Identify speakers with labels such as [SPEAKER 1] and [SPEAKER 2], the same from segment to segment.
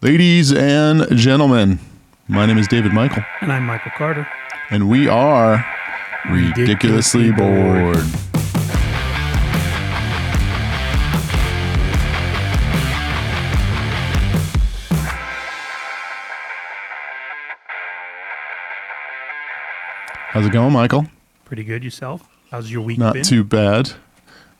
[SPEAKER 1] Ladies and gentlemen, my name is David Michael,
[SPEAKER 2] And I'm Michael Carter.
[SPEAKER 1] and we are ridiculously
[SPEAKER 2] Ridiculously Bored.
[SPEAKER 1] bored. How's it going, Michael?
[SPEAKER 2] Pretty good yourself. How's your week
[SPEAKER 1] Not
[SPEAKER 2] been?
[SPEAKER 1] too bad.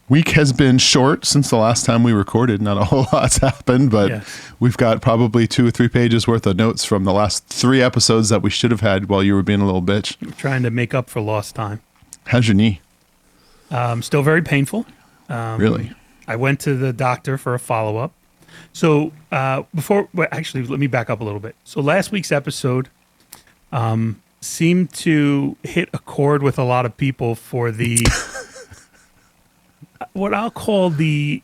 [SPEAKER 1] Week has been short since the last time we recorded. Not a whole lot's happened, but
[SPEAKER 2] Yes.
[SPEAKER 1] we've got probably two or three pages worth of notes from the last three episodes that we should have had while you were being a little bitch.
[SPEAKER 2] Trying to make up for lost time.
[SPEAKER 1] How's your knee?
[SPEAKER 2] Um, still very painful. Um,
[SPEAKER 1] Really?
[SPEAKER 2] I went to the doctor for a follow up. So uh, before, well, actually, let me back up a little bit. So last week's episode um, seemed to hit a chord with a lot of people for the what I'll call the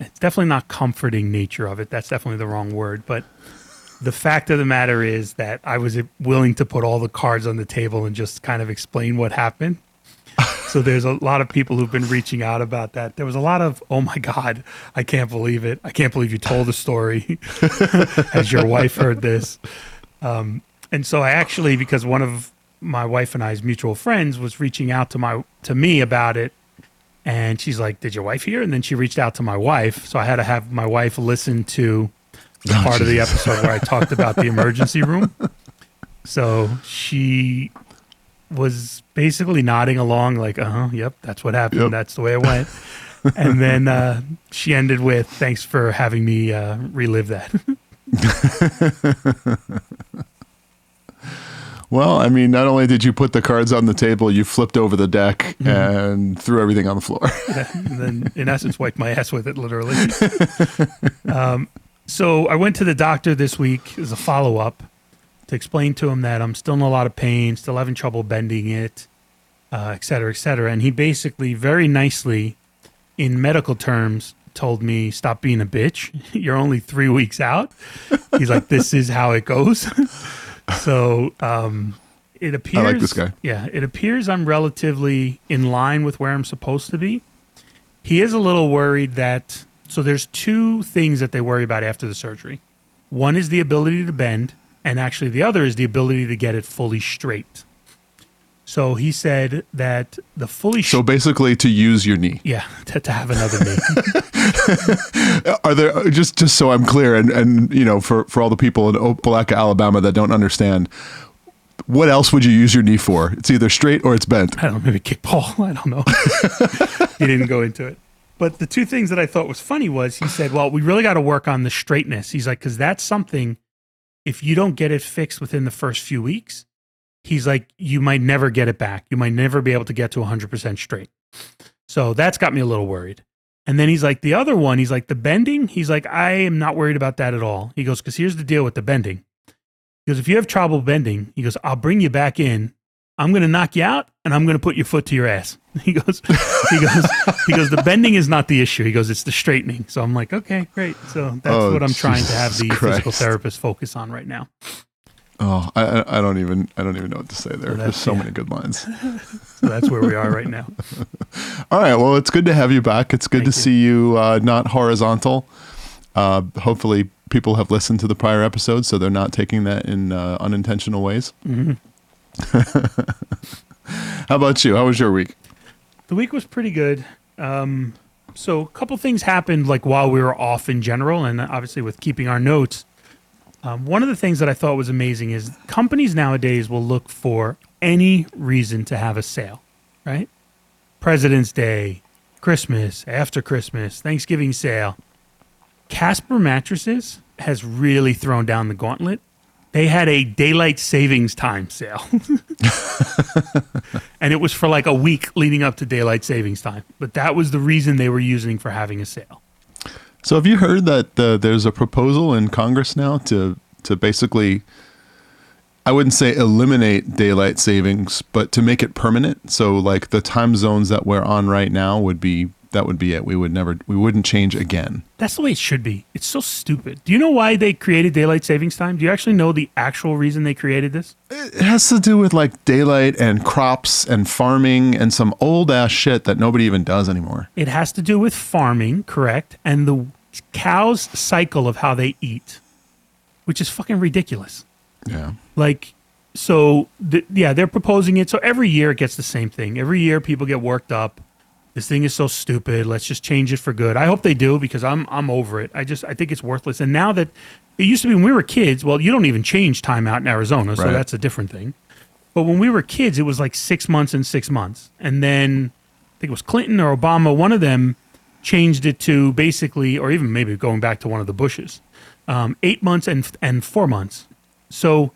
[SPEAKER 2] it's definitely not comforting nature of it. That's definitely the wrong word, but the fact of the matter is that I was willing to put all the cards on the table and just kind of explain what happened. So there's a lot of people who've been reaching out about that. There was a lot of, oh my God, I can't believe it. I can't believe you told the story. Has your wife heard this? Um, and so I actually, because one of my wife and I's mutual friends was reaching out to my to me about it, and she's like, "Did your wife hear?" And then she reached out to my wife, so I had to have my wife listen to the
[SPEAKER 1] Oh,
[SPEAKER 2] part of the episode where I talked about the emergency room. So she was basically nodding along, like, "Uh huh, yep, that's what happened.
[SPEAKER 1] Yep.
[SPEAKER 2] That's the way it went." and then uh, she ended with, "Thanks for having me uh, relive that."
[SPEAKER 1] Well, I mean, not only did you put the cards on the table, you flipped over the deck
[SPEAKER 2] Mm-hmm.
[SPEAKER 1] and threw everything on the floor.
[SPEAKER 2] and then in essence wiped my ass with it literally. Um, so i went to the doctor this week as a follow-up to explain to him that i'm still in a lot of pain still having trouble bending it uh, et cetera et cetera. And he basically very nicely in medical terms told me stop being a bitch. You're only three weeks out. He's like this is how it goes so um, it appears I like
[SPEAKER 1] this guy.
[SPEAKER 2] yeah it appears i'm relatively in line with where i'm supposed to be he is a little worried that so there's two things that they worry about after the surgery. One is the ability to bend, and actually the other is the ability to get it fully straight. So he said that the fully sh-
[SPEAKER 1] So basically, to use your knee.
[SPEAKER 2] yeah to, to have another knee.
[SPEAKER 1] Are there just just so I'm clear, and and you know, for for all the people in Opelika, Alabama that don't understand, what else would you use your knee for? It's either straight or it's bent.
[SPEAKER 2] I don't know, maybe kickball. I don't know. he didn't go into it. But the two things that I thought was funny was he said, "Well, we really got to work on the straightness." He's like, "Because that's something. If you don't get it fixed within the first few weeks, he's like, you might never get it back. You might never be able to get to 100% straight." So that's got me a little worried. And then he's like, the other one, he's like, the bending. He's like, I am not worried about that at all. He goes, because here's the deal with the bending. He goes, if you have trouble bending, he goes, I'll bring you back in. I'm going to knock you out and I'm going to put your foot to your ass. He goes, he goes, he goes, the bending is not the issue. He goes, it's the straightening. So I'm like, okay, great. So that's
[SPEAKER 1] Oh,
[SPEAKER 2] what I'm trying to have
[SPEAKER 1] Jesus
[SPEAKER 2] the physical therapist focus on right now.
[SPEAKER 1] Oh, I I- don't even I don't even know what to say there. There's so
[SPEAKER 2] yeah.
[SPEAKER 1] many good lines.
[SPEAKER 2] So that's where we are right now.
[SPEAKER 1] All right, well, it's good to have you back. It's good
[SPEAKER 2] Thank
[SPEAKER 1] to
[SPEAKER 2] you.
[SPEAKER 1] see you uh, not horizontal. Uh, hopefully, people have listened to the prior episodes, so they're not taking that in uh, unintentional ways.
[SPEAKER 2] Mhm.
[SPEAKER 1] How about you? How was your week?
[SPEAKER 2] The week was pretty good. Um, so a couple things happened like while we were off in general, and obviously with keeping our notes. Um, one of the things that I thought was amazing is companies nowadays will look for any reason to have a sale, right? President's Day, Christmas, after Christmas, Thanksgiving sale. Casper Mattresses has really thrown down the gauntlet. They had a daylight savings time sale. and it was for like a week leading up to daylight savings time. But that was the reason they were using for having a sale.
[SPEAKER 1] So, have you heard that uh, there's a proposal in Congress now to to basically, I wouldn't say eliminate daylight savings, but to make it permanent? So, like the time zones that we're on right now would be that would be it. We would never we wouldn't change again.
[SPEAKER 2] That's the way it should be. It's so stupid. Do you know why they created daylight savings time? Do you actually know the actual reason they created this?
[SPEAKER 1] It has to do with like daylight and crops and farming and some old ass shit that nobody even does anymore.
[SPEAKER 2] It has to do with farming, correct? And the cows' cycle of how they eat. Which is fucking ridiculous.
[SPEAKER 1] Yeah.
[SPEAKER 2] Like, so th- yeah, they're proposing it. So every year it gets the same thing. Every year people get worked up. This thing is so stupid. Let's just change it for good. I hope they do because I'm I'm over it. I just I think it's worthless. And now that it used to be when we were kids, well, you don't even change time out in Arizona, so
[SPEAKER 1] Right.
[SPEAKER 2] that's a different thing. But when we were kids, it was like six months and six months, and then I think it was Clinton or Obama. One of them changed it to basically, or even maybe going back to one of the Bushes, um, eight months and and four months. So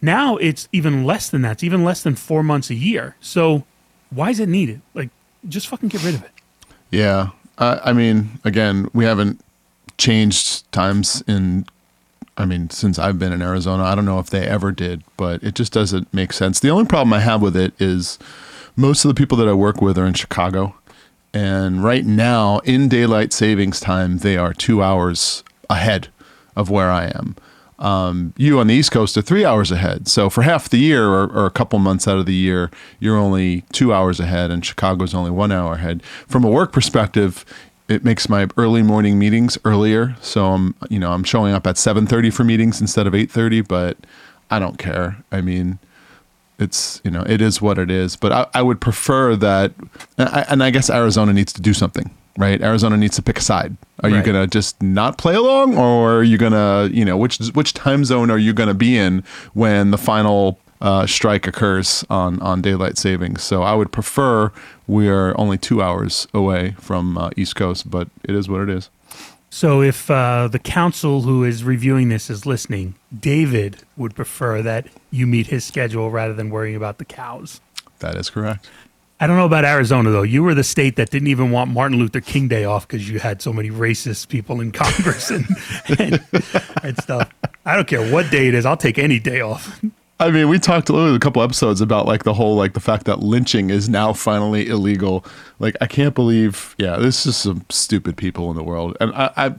[SPEAKER 2] now it's even less than that. It's even less than four months a year. So why is it needed? Like, just fucking get rid of it.
[SPEAKER 1] Yeah. Uh, I mean, again, we haven't changed times in, I mean, since I've been in Arizona. I don't know if they ever did, but it just doesn't make sense. The only problem I have with it is most of the people that I work with are in Chicago. And right now, in daylight savings time, they are two hours ahead of where I am. Um, you on the East Coast are three hours ahead. So for half the year or, or a couple months out of the year, you're only two hours ahead, and Chicago's only one hour ahead. From a work perspective, it makes my early morning meetings earlier. So I'm, you know, I'm showing up at 7:30 for meetings instead of 8:30. But I don't care. I mean, it's you know it is what it is but i, I would prefer that and I, and I guess arizona needs to do something right? Arizona needs to pick a side. Are you gonna just not play along or are you gonna you know which which time zone are you gonna be in when the final uh, strike occurs on on daylight savings? So i would prefer we are only two hours away from uh, east coast but it is what it is.
[SPEAKER 2] So if uh, the council who is reviewing this is listening, David would prefer that you meet his schedule rather than worrying about the cows.
[SPEAKER 1] that is correct
[SPEAKER 2] I don't know about Arizona though. You were the state that didn't even want Martin Luther King Day off because you had so many racist people in Congress and, and and stuff. I don't care what day it is. I'll take any day off.
[SPEAKER 1] I mean, we talked a couple episodes about like the whole like the fact that lynching is now finally illegal. Like, I can't believe, yeah, this is some stupid people in the world. And I, I,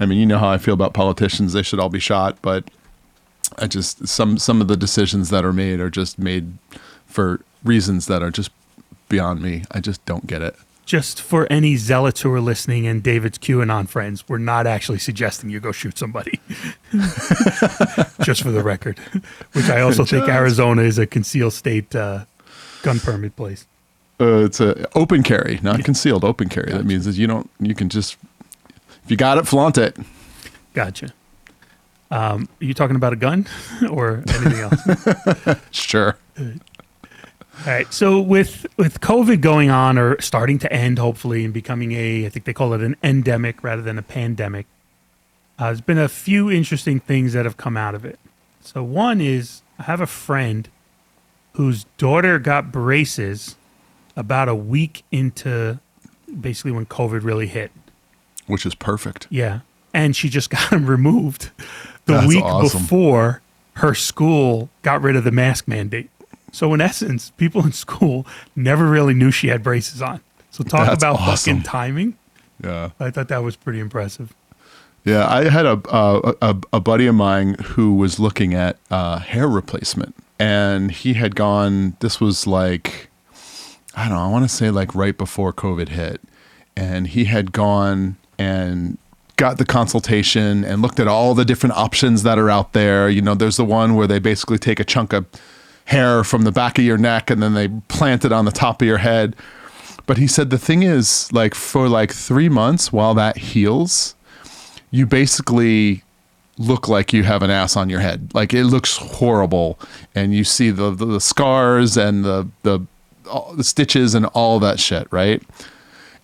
[SPEAKER 1] I mean, you know how I feel about politicians; they should all be shot. But I just some some of the decisions that are made are just made for reasons that are just beyond me. I just don't get it.
[SPEAKER 2] Just for any zealots who are listening and David's QAnon friends, we're not actually suggesting you go shoot somebody. Just for the record, which I also think Arizona is a concealed state uh, gun permit place.
[SPEAKER 1] Uh, it's a open carry, not concealed. Open carry. That means that you don't. You can just if you got it, flaunt it.
[SPEAKER 2] Gotcha. Um, are you talking about a gun or anything else?
[SPEAKER 1] Sure.
[SPEAKER 2] All right. So with with COVID going on or starting to end, hopefully, and becoming a, I think they call it an endemic rather than a pandemic. Uh, there's been a few interesting things that have come out of it. So one is I have a friend whose daughter got braces about a week into basically when COVID really hit.
[SPEAKER 1] Which is perfect.
[SPEAKER 2] Yeah. And she just got them removed the
[SPEAKER 1] That's
[SPEAKER 2] week
[SPEAKER 1] awesome.
[SPEAKER 2] before her school got rid of the mask mandate. So in essence, people in school never really knew she had braces on. So talk
[SPEAKER 1] That's
[SPEAKER 2] about
[SPEAKER 1] awesome.
[SPEAKER 2] fucking timing.
[SPEAKER 1] Yeah.
[SPEAKER 2] I thought that was pretty impressive.
[SPEAKER 1] Yeah, I had a uh, a, a buddy of mine who was looking at uh, hair replacement, and he had gone. This was like, I don't know. I want to say like right before COVID hit, and he had gone and got the consultation and looked at all the different options that are out there. You know, there's the one where they basically take a chunk of hair from the back of your neck and then they plant it on the top of your head. But he said the thing is, like, for like three months while that heals, you basically look like you have an ass on your head. Like it looks horrible, and you see the the, the scars and the the all the stitches and all that shit, right?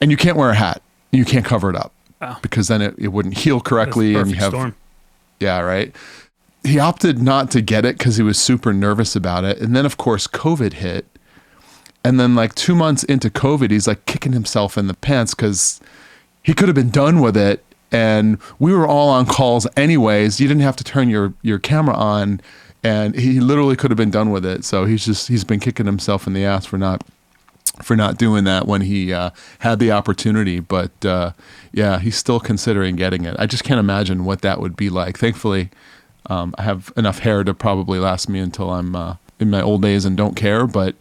[SPEAKER 1] And you can't wear a hat. You can't cover it up
[SPEAKER 2] Wow.
[SPEAKER 1] because then it, it wouldn't heal correctly, and you have
[SPEAKER 2] storm.
[SPEAKER 1] yeah, right. He opted not to get it because he was super nervous about it. And then, of course, COVID hit. And then, like two months into COVID, he's like kicking himself in the pants because he could have been done with it. And we were all on calls anyways. You didn't have to turn your, your camera on. And he literally could have been done with it. So he's just, he's been kicking himself in the ass for not for not doing that when he uh, had the opportunity. But uh, yeah, he's still considering getting it. I just can't imagine what that would be like. Thankfully, um, I have enough hair to probably last me until I'm uh, in my old days and don't care. But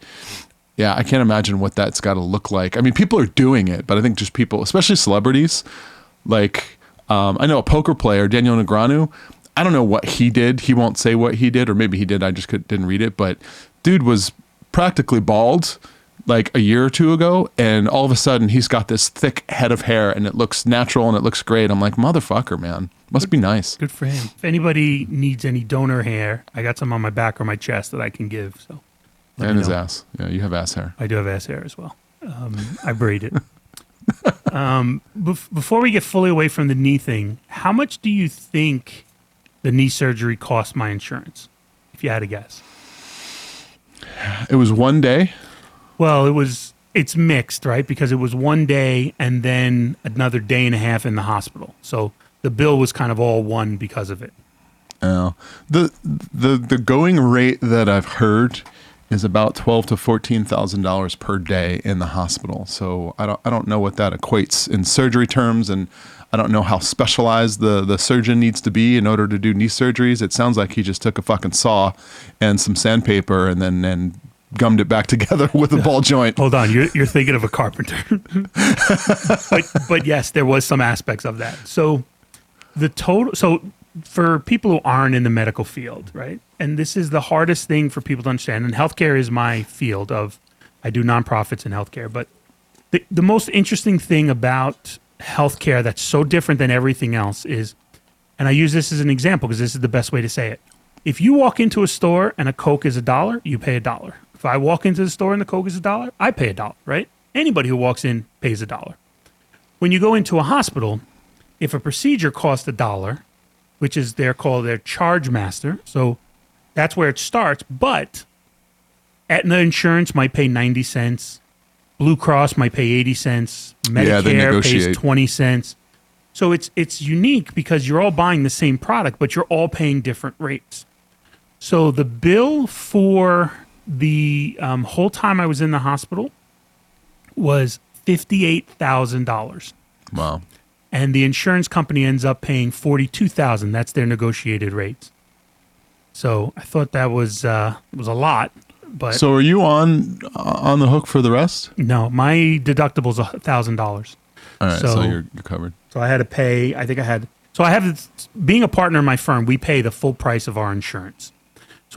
[SPEAKER 1] yeah, I can't imagine what that's got to look like. I mean, people are doing it, but I think just people, especially celebrities, like um, I know a poker player, Daniel Negreanu. I don't know what he did. He won't say what he did, or maybe he did. I just could, didn't read it. But dude was practically bald like a year or two ago, and all of a sudden he's got this thick head of hair, and it looks natural and it looks great. I'm like, motherfucker, man, must be nice.
[SPEAKER 2] Good for him. If anybody needs any donor hair, I got some on my back or my chest that I can give. So
[SPEAKER 1] And his
[SPEAKER 2] know.
[SPEAKER 1] ass. Yeah, you have ass hair.
[SPEAKER 2] I do have ass hair as well. Um, I braid it. um, bef- before we get fully away from the knee thing, how much do you think the knee surgery cost my insurance? If you had to guess.
[SPEAKER 1] It was one day.
[SPEAKER 2] Well, it was. It's mixed, right? Because it was one day and then another day and a half in the hospital. So the bill was kind of all one because of it.
[SPEAKER 1] Oh, the the the going rate that I've heard is about twelve to fourteen thousand dollars per day in the hospital. So I don't I don't know what that equates in surgery terms, and I don't know how specialized the the surgeon needs to be in order to do knee surgeries. It sounds like he just took a fucking saw and some sandpaper and then and gummed it back together with a ball joint.
[SPEAKER 2] Hold on, you're you're thinking of a carpenter. but but yes, there was some aspects of that. So the total so for people who aren't in the medical field, right? And this is the hardest thing for people to understand. And healthcare is my field of I do nonprofits in healthcare, but the, the most interesting thing about healthcare that's so different than everything else is and I use this as an example because this is the best way to say it. If you walk into a store and a Coke is a dollar, you pay a dollar. If I walk into the store and the Coke is a dollar, I pay a dollar, right? Anybody who walks in pays a dollar. When you go into a hospital, if a procedure costs a dollar, which is they're called their charge master, so that's where it starts, but Aetna insurance might pay 90 cents, Blue Cross might pay 80 cents,
[SPEAKER 1] Yeah,
[SPEAKER 2] Medicare pays 20 cents. So it's it's unique because you're all buying the same product, but you're all paying different rates. So the bill for the um, whole time I was in the hospital was fifty eight thousand dollars,
[SPEAKER 1] Wow.
[SPEAKER 2] and the insurance company ends up paying forty two thousand. That's their negotiated rates. So I thought that was uh, was a lot, but
[SPEAKER 1] So are you on on the hook for the rest?
[SPEAKER 2] no, my deductible's a thousand dollars.
[SPEAKER 1] All right, so,
[SPEAKER 2] So-
[SPEAKER 1] you're, you're covered.
[SPEAKER 2] So I had to pay. I think I had. So I have being a partner in my firm. We pay the full price of our insurance.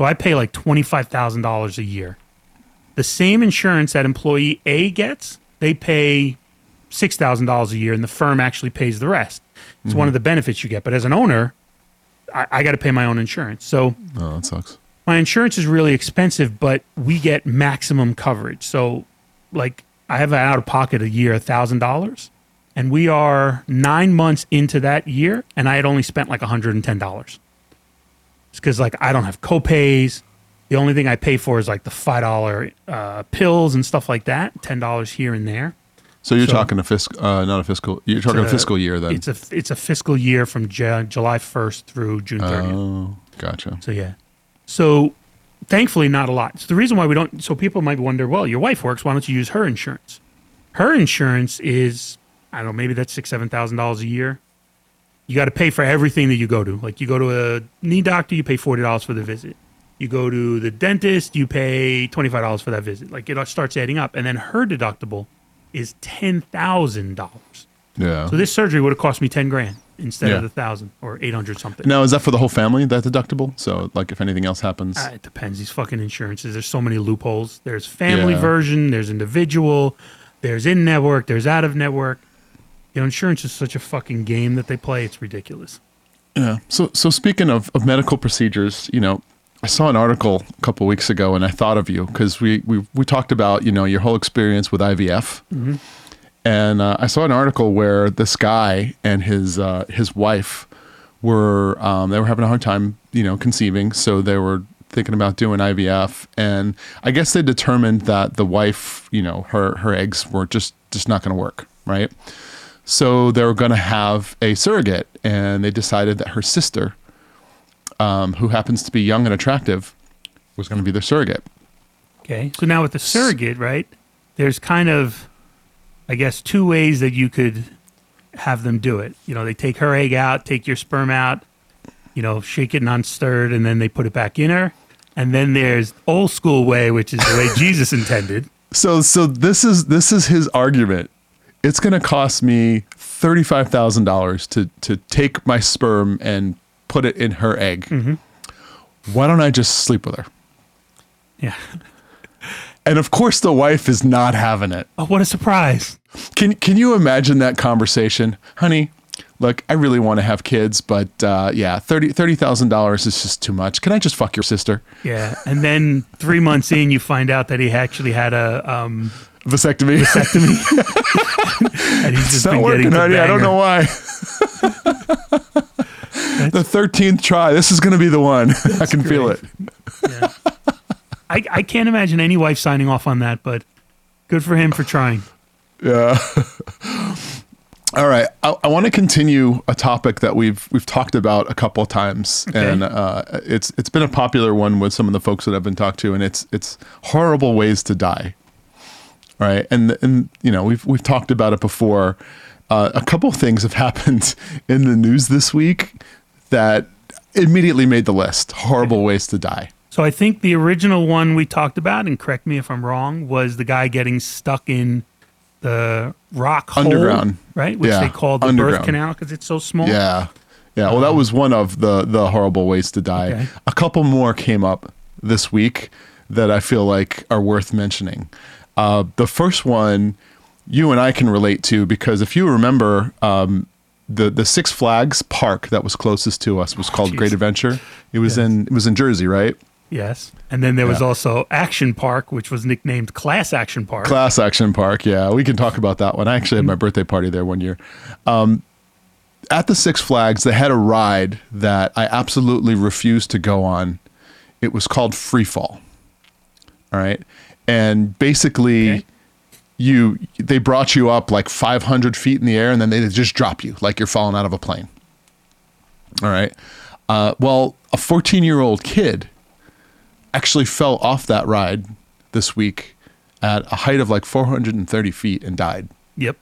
[SPEAKER 2] So I pay like $25,000 a year. The same insurance that employee A gets, they pay $6,000 a year and the firm actually pays the rest. It's mm-hmm. one of the benefits you get. But as an owner, I, I got to pay my own insurance. So
[SPEAKER 1] oh, that sucks.
[SPEAKER 2] My insurance is really expensive, but we get maximum coverage. So, like, I have out of pocket a year, $1,000. And we are nine months into that year, and I had only spent like $110 because like I don't have copays. The only thing I pay for is like the five dollar uh, pills and stuff like that. Ten dollars here and there.
[SPEAKER 1] So you're
[SPEAKER 2] So-
[SPEAKER 1] talking a fiscal, uh, not a fiscal. You're talking a, fiscal year then.
[SPEAKER 2] It's a it's a fiscal year from Ju- July first through June thirtieth.
[SPEAKER 1] Oh, gotcha.
[SPEAKER 2] So yeah. So thankfully not a lot. So the reason why we don't so people might wonder, well, your wife works, why don't you use her insurance? Her insurance is I don't know, maybe that's six, seven thousand dollars a year. You got to pay for everything that you go to. Like you go to a knee doctor, you pay forty dollars for the visit. You go to the dentist, you pay twenty five dollars for that visit. Like it starts adding up, and then her deductible is ten thousand dollars.
[SPEAKER 1] Yeah.
[SPEAKER 2] So this surgery would have cost me ten grand instead
[SPEAKER 1] Yeah.
[SPEAKER 2] of the thousand or eight hundred something.
[SPEAKER 1] now, is that for the whole family, that deductible? So, like, if anything else happens,
[SPEAKER 2] Uh, it depends. These fucking insurances. There's so many loopholes. There's family
[SPEAKER 1] Yeah.
[SPEAKER 2] version. There's individual. There's in network. There's out of network. You know, insurance is such a fucking game that they play. It's ridiculous.
[SPEAKER 1] Yeah. So so speaking of, of medical procedures, you know, I saw an article a couple weeks ago and I thought of you because we, we we talked about you know your whole experience with IVF, and uh, I saw an article where this guy and his uh, his wife were um, they were having a hard time you know conceiving, so they were thinking about doing IVF, and I guess they determined that the wife, you know, her her eggs were just just not going to work, right? So they were going to have a surrogate, and they decided that her sister, um, who happens to be young and attractive, was going to be their surrogate.
[SPEAKER 2] Okay. So now with the surrogate, right? There's kind of, I guess, two ways that you could have them do it. You know, they take her egg out, take your sperm out, you know, shake it non-stirred, and then they put it back in her. And then there's old school way, which is the way Jesus intended.
[SPEAKER 1] So so this is this is his argument. It's going to cost me thirty five thousand dollars to to take my sperm and put it in her egg.
[SPEAKER 2] Mm-hmm.
[SPEAKER 1] Why don't I just sleep with her?
[SPEAKER 2] Yeah.
[SPEAKER 1] And of course, the wife is not having it.
[SPEAKER 2] Oh, what a surprise.
[SPEAKER 1] Can Can you imagine that conversation, honey? Look, I really want to have kids, but uh, yeah, thirty thirty thousand dollars is just too much. Can I just fuck your sister?
[SPEAKER 2] Yeah. And then three months in, you find out that he actually had a um,
[SPEAKER 1] Vasectomy.
[SPEAKER 2] vasectomy. and he's
[SPEAKER 1] it's not
[SPEAKER 2] been
[SPEAKER 1] working,
[SPEAKER 2] getting
[SPEAKER 1] honey. I don't know why. the thirteenth try. This is going to be the one. I can feel it.
[SPEAKER 2] Yeah. I, I can't imagine any wife signing off on that, but good for him for trying.
[SPEAKER 1] Yeah. All right, I, I want to continue a topic that we've we've talked about a couple of times,
[SPEAKER 2] Okay.
[SPEAKER 1] and uh, it's it's been a popular one with some of the folks that I've been talked to, and it's it's horrible ways to die. Right, and and you know we've we've talked about it before. Uh, a couple of things have happened in the news this week that immediately made the list. Horrible ways to die.
[SPEAKER 2] So I think the original one we talked about, and correct me if I'm wrong, was the guy getting stuck in the rock hole,
[SPEAKER 1] Underground.
[SPEAKER 2] right? Which
[SPEAKER 1] Yeah,
[SPEAKER 2] they call the birth canal because it's so small.
[SPEAKER 1] Yeah. Yeah. Well, that was one of the the horrible ways to die.
[SPEAKER 2] Okay.
[SPEAKER 1] A couple more came up this week that I feel like are worth mentioning. Uh, the first one you and I can relate to because if you remember, um, the the Six Flags park that was closest to us was called
[SPEAKER 2] jeez.
[SPEAKER 1] Great Adventure. It was
[SPEAKER 2] Yes.
[SPEAKER 1] in it was in Jersey, right?
[SPEAKER 2] Yes. And then there was
[SPEAKER 1] Yeah.
[SPEAKER 2] also Action Park, which was nicknamed Class Action Park.
[SPEAKER 1] Class Action Park. Yeah, we can talk about that one. I actually had my birthday party there one year. Um, at the Six Flags, they had a ride that I absolutely refused to go on. It was called Free Fall. All right, and basically,
[SPEAKER 2] Okay.
[SPEAKER 1] you they brought you up like 500 feet in the air, and then they just drop you like you're falling out of a plane. All right. Uh, well, a 14 year old kid actually fell off that ride this week at a height of like 430 feet and died.
[SPEAKER 2] Yep.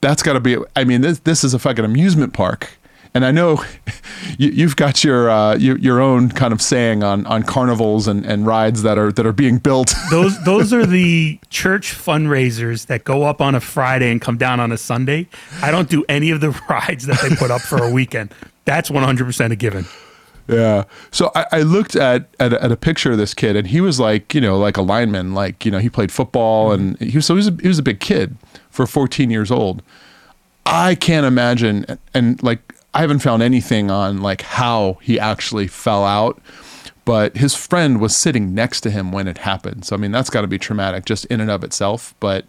[SPEAKER 1] That's got to be. I mean, this this is a fucking amusement park, and I know you, you've got your, uh, your your own kind of saying on on carnivals and, and rides that are that are being built.
[SPEAKER 2] Those those are the church fundraisers that go up on a Friday and come down on a Sunday. I don't do any of the rides that they put up for a weekend. That's 100% a given.
[SPEAKER 1] Yeah. So I, I looked at, at a- at a picture of this kid, and he was like, you know, like a lineman. Like, you know, he played football, and he was so he was a, he was a big kid for 14 years old. I can't imagine, and like I haven't found anything on like how he actually fell out, but his friend was sitting next to him when it happened. So I mean, that's got to be traumatic just in and of itself. But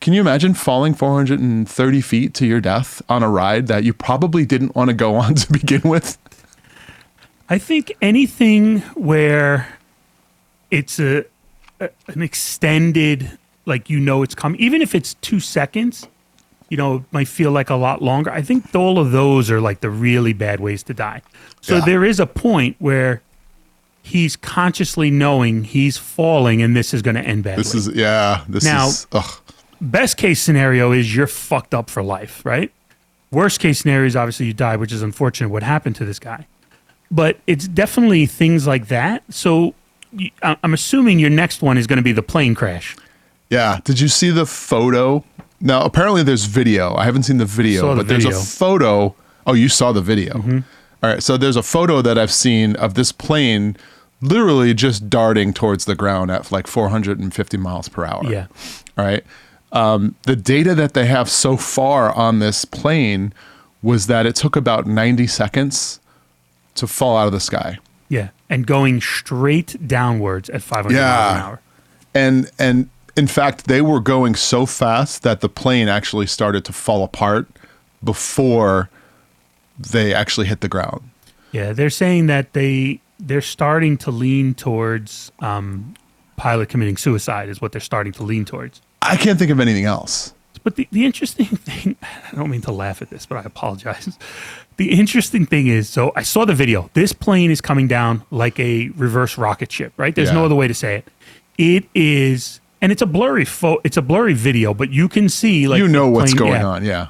[SPEAKER 1] can you imagine falling 430 feet to your death on a ride that you probably didn't want to go on to begin with?
[SPEAKER 2] I think anything where it's a, a an extended like you know it's coming even if it's 2 seconds you know might feel like a lot longer i think all of those are like the really bad ways to die so
[SPEAKER 1] Yeah.
[SPEAKER 2] there is a point where he's consciously knowing he's falling and this is going to end badly
[SPEAKER 1] This is yeah. This
[SPEAKER 2] Now-
[SPEAKER 1] is
[SPEAKER 2] best case scenario is you're fucked up for life, right? Worst case scenario is obviously you die, which is unfortunate what happened to this guy. But it's definitely things like that. So I'm assuming your next one is going to be the plane crash.
[SPEAKER 1] yeah. Did you see the photo? Now apparently there's video. I haven't seen the video,
[SPEAKER 2] the
[SPEAKER 1] but there's
[SPEAKER 2] video. Mm-hmm.
[SPEAKER 1] a photo. Oh, you saw the video. All right. So there's a photo that I've seen of this plane literally just darting towards the ground at like 450 miles per hour.
[SPEAKER 2] Yeah.
[SPEAKER 1] All right. Um, the data that they have so far on this plane was that it took about 90 seconds to fall out of the sky.
[SPEAKER 2] Yeah. And going straight downwards at 500 miles an
[SPEAKER 1] Yeah.
[SPEAKER 2] hour.
[SPEAKER 1] and and in fact they were going so fast that the plane actually started to fall apart before they actually hit the ground
[SPEAKER 2] Yeah. They're saying that they they're starting to lean towards um, pilot committing suicide is what they're starting to lean towards.
[SPEAKER 1] i can't think of anything else
[SPEAKER 2] But the, the interesting thing, I don't mean to laugh at this, but I apologize. The interesting thing is, so I saw the video. This plane is coming down like a reverse rocket ship, right? There's no other way to say it. It is, and it's a blurry pho- it's a blurry video, but you can see like
[SPEAKER 1] you know what's
[SPEAKER 2] plane-
[SPEAKER 1] going
[SPEAKER 2] yeah.
[SPEAKER 1] on yeah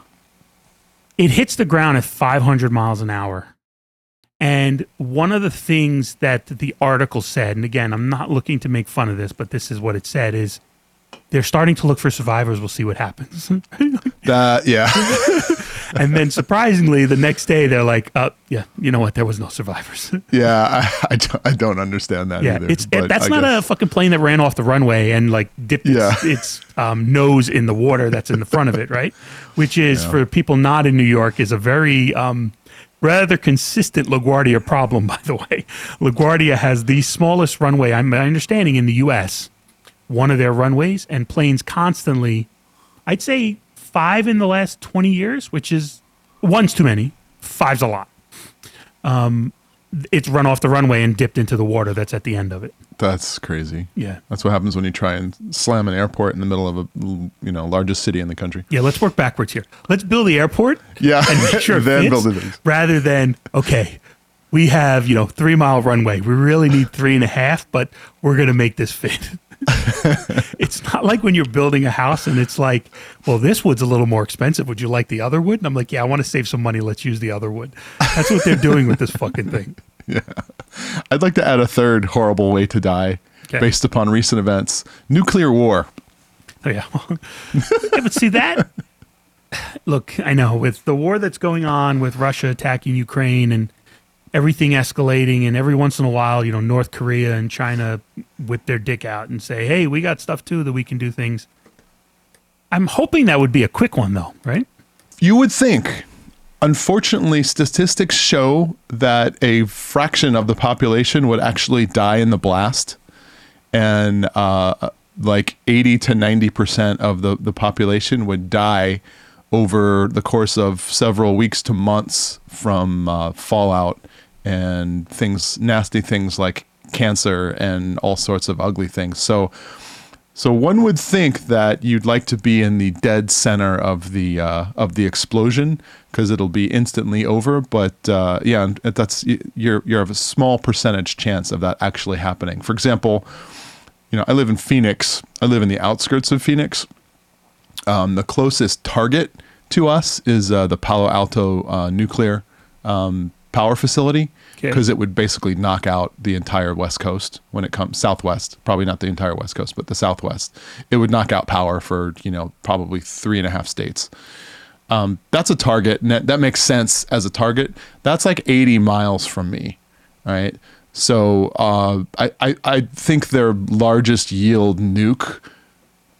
[SPEAKER 2] It hits the ground at 500 miles an hour. And one of the things that the article said, and again, I'm not looking to make fun of this, but this is what it said is they're starting to look for survivors. We'll see what happens.
[SPEAKER 1] that yeah
[SPEAKER 2] and then surprisingly, the next day they're like, "Uh, yeah, you know what? There was no survivors."
[SPEAKER 1] Yeah, I, I, don't, I don't understand that
[SPEAKER 2] yeah,
[SPEAKER 1] either.
[SPEAKER 2] it's
[SPEAKER 1] but
[SPEAKER 2] that's
[SPEAKER 1] I
[SPEAKER 2] not a fucking plane that ran off the runway and like dipped its,
[SPEAKER 1] Yeah.
[SPEAKER 2] its um, nose in the water that's in the front of it, right? Which is
[SPEAKER 1] Yeah.
[SPEAKER 2] for people not in New York is a very um, rather consistent LaGuardia problem, by the way. LaGuardia has the smallest runway, I'm understanding, in the U.S. One of their runways, and planes constantly, I'd say five in the last 20 years, which is one's too many, five's a lot. Um, it's run off the runway and dipped into the water that's at the end of it.
[SPEAKER 1] That's crazy.
[SPEAKER 2] Yeah.
[SPEAKER 1] That's what happens when you try and slam an airport in the middle of a you know largest city in the country.
[SPEAKER 2] Yeah, let's work backwards here. Let's build the airport
[SPEAKER 1] Yeah,
[SPEAKER 2] and make sure
[SPEAKER 1] then
[SPEAKER 2] fits,
[SPEAKER 1] build it.
[SPEAKER 2] rather than okay, we have you know three mile runway. We really need three and a half, but we're gonna make this fit. it's not like when you're building a house and it's like, well, this wood's a little more expensive. Would you like the other wood? And I'm like, yeah, I want to save some money. Let's use the other wood. That's what they're doing with this fucking thing. Yeah.
[SPEAKER 1] I'd like to add a third horrible way to die
[SPEAKER 2] Okay.
[SPEAKER 1] based upon recent events: nuclear war.
[SPEAKER 2] Oh yeah. yeah, but see that. Look, I know with the war that's going on with Russia attacking Ukraine and everything escalating, and every once in a while, you know, North Korea and China whip their dick out and say, "Hey, we got stuff too that we can do things." I'm hoping that would be a quick one, though, right?
[SPEAKER 1] You would think. Unfortunately, statistics show that a fraction of the population would actually die in the blast, and uh, like 80 to 90 percent of the, the population would die over the course of several weeks to months from uh, fallout and things, nasty things like cancer and all sorts of ugly things. So, so one would think that you'd like to be in the dead center of the uh, of the explosion because it'll be instantly over. But uh, yeah, that's you're you have a small percentage chance of that actually happening. For example, you know, I live in Phoenix. I live in the outskirts of Phoenix. Um, the closest target to us is uh, the Palo Alto uh, nuclear um, power facility
[SPEAKER 2] Okay.
[SPEAKER 1] because it would basically knock out the entire West Coast when it comes Southwest. Probably not the entire West Coast, but the Southwest. It would knock out power for you know probably three and a half states. Um, that's a target. And that, that makes sense as a target. That's like 80 miles from me, right? So uh, I, I I think their largest yield nuke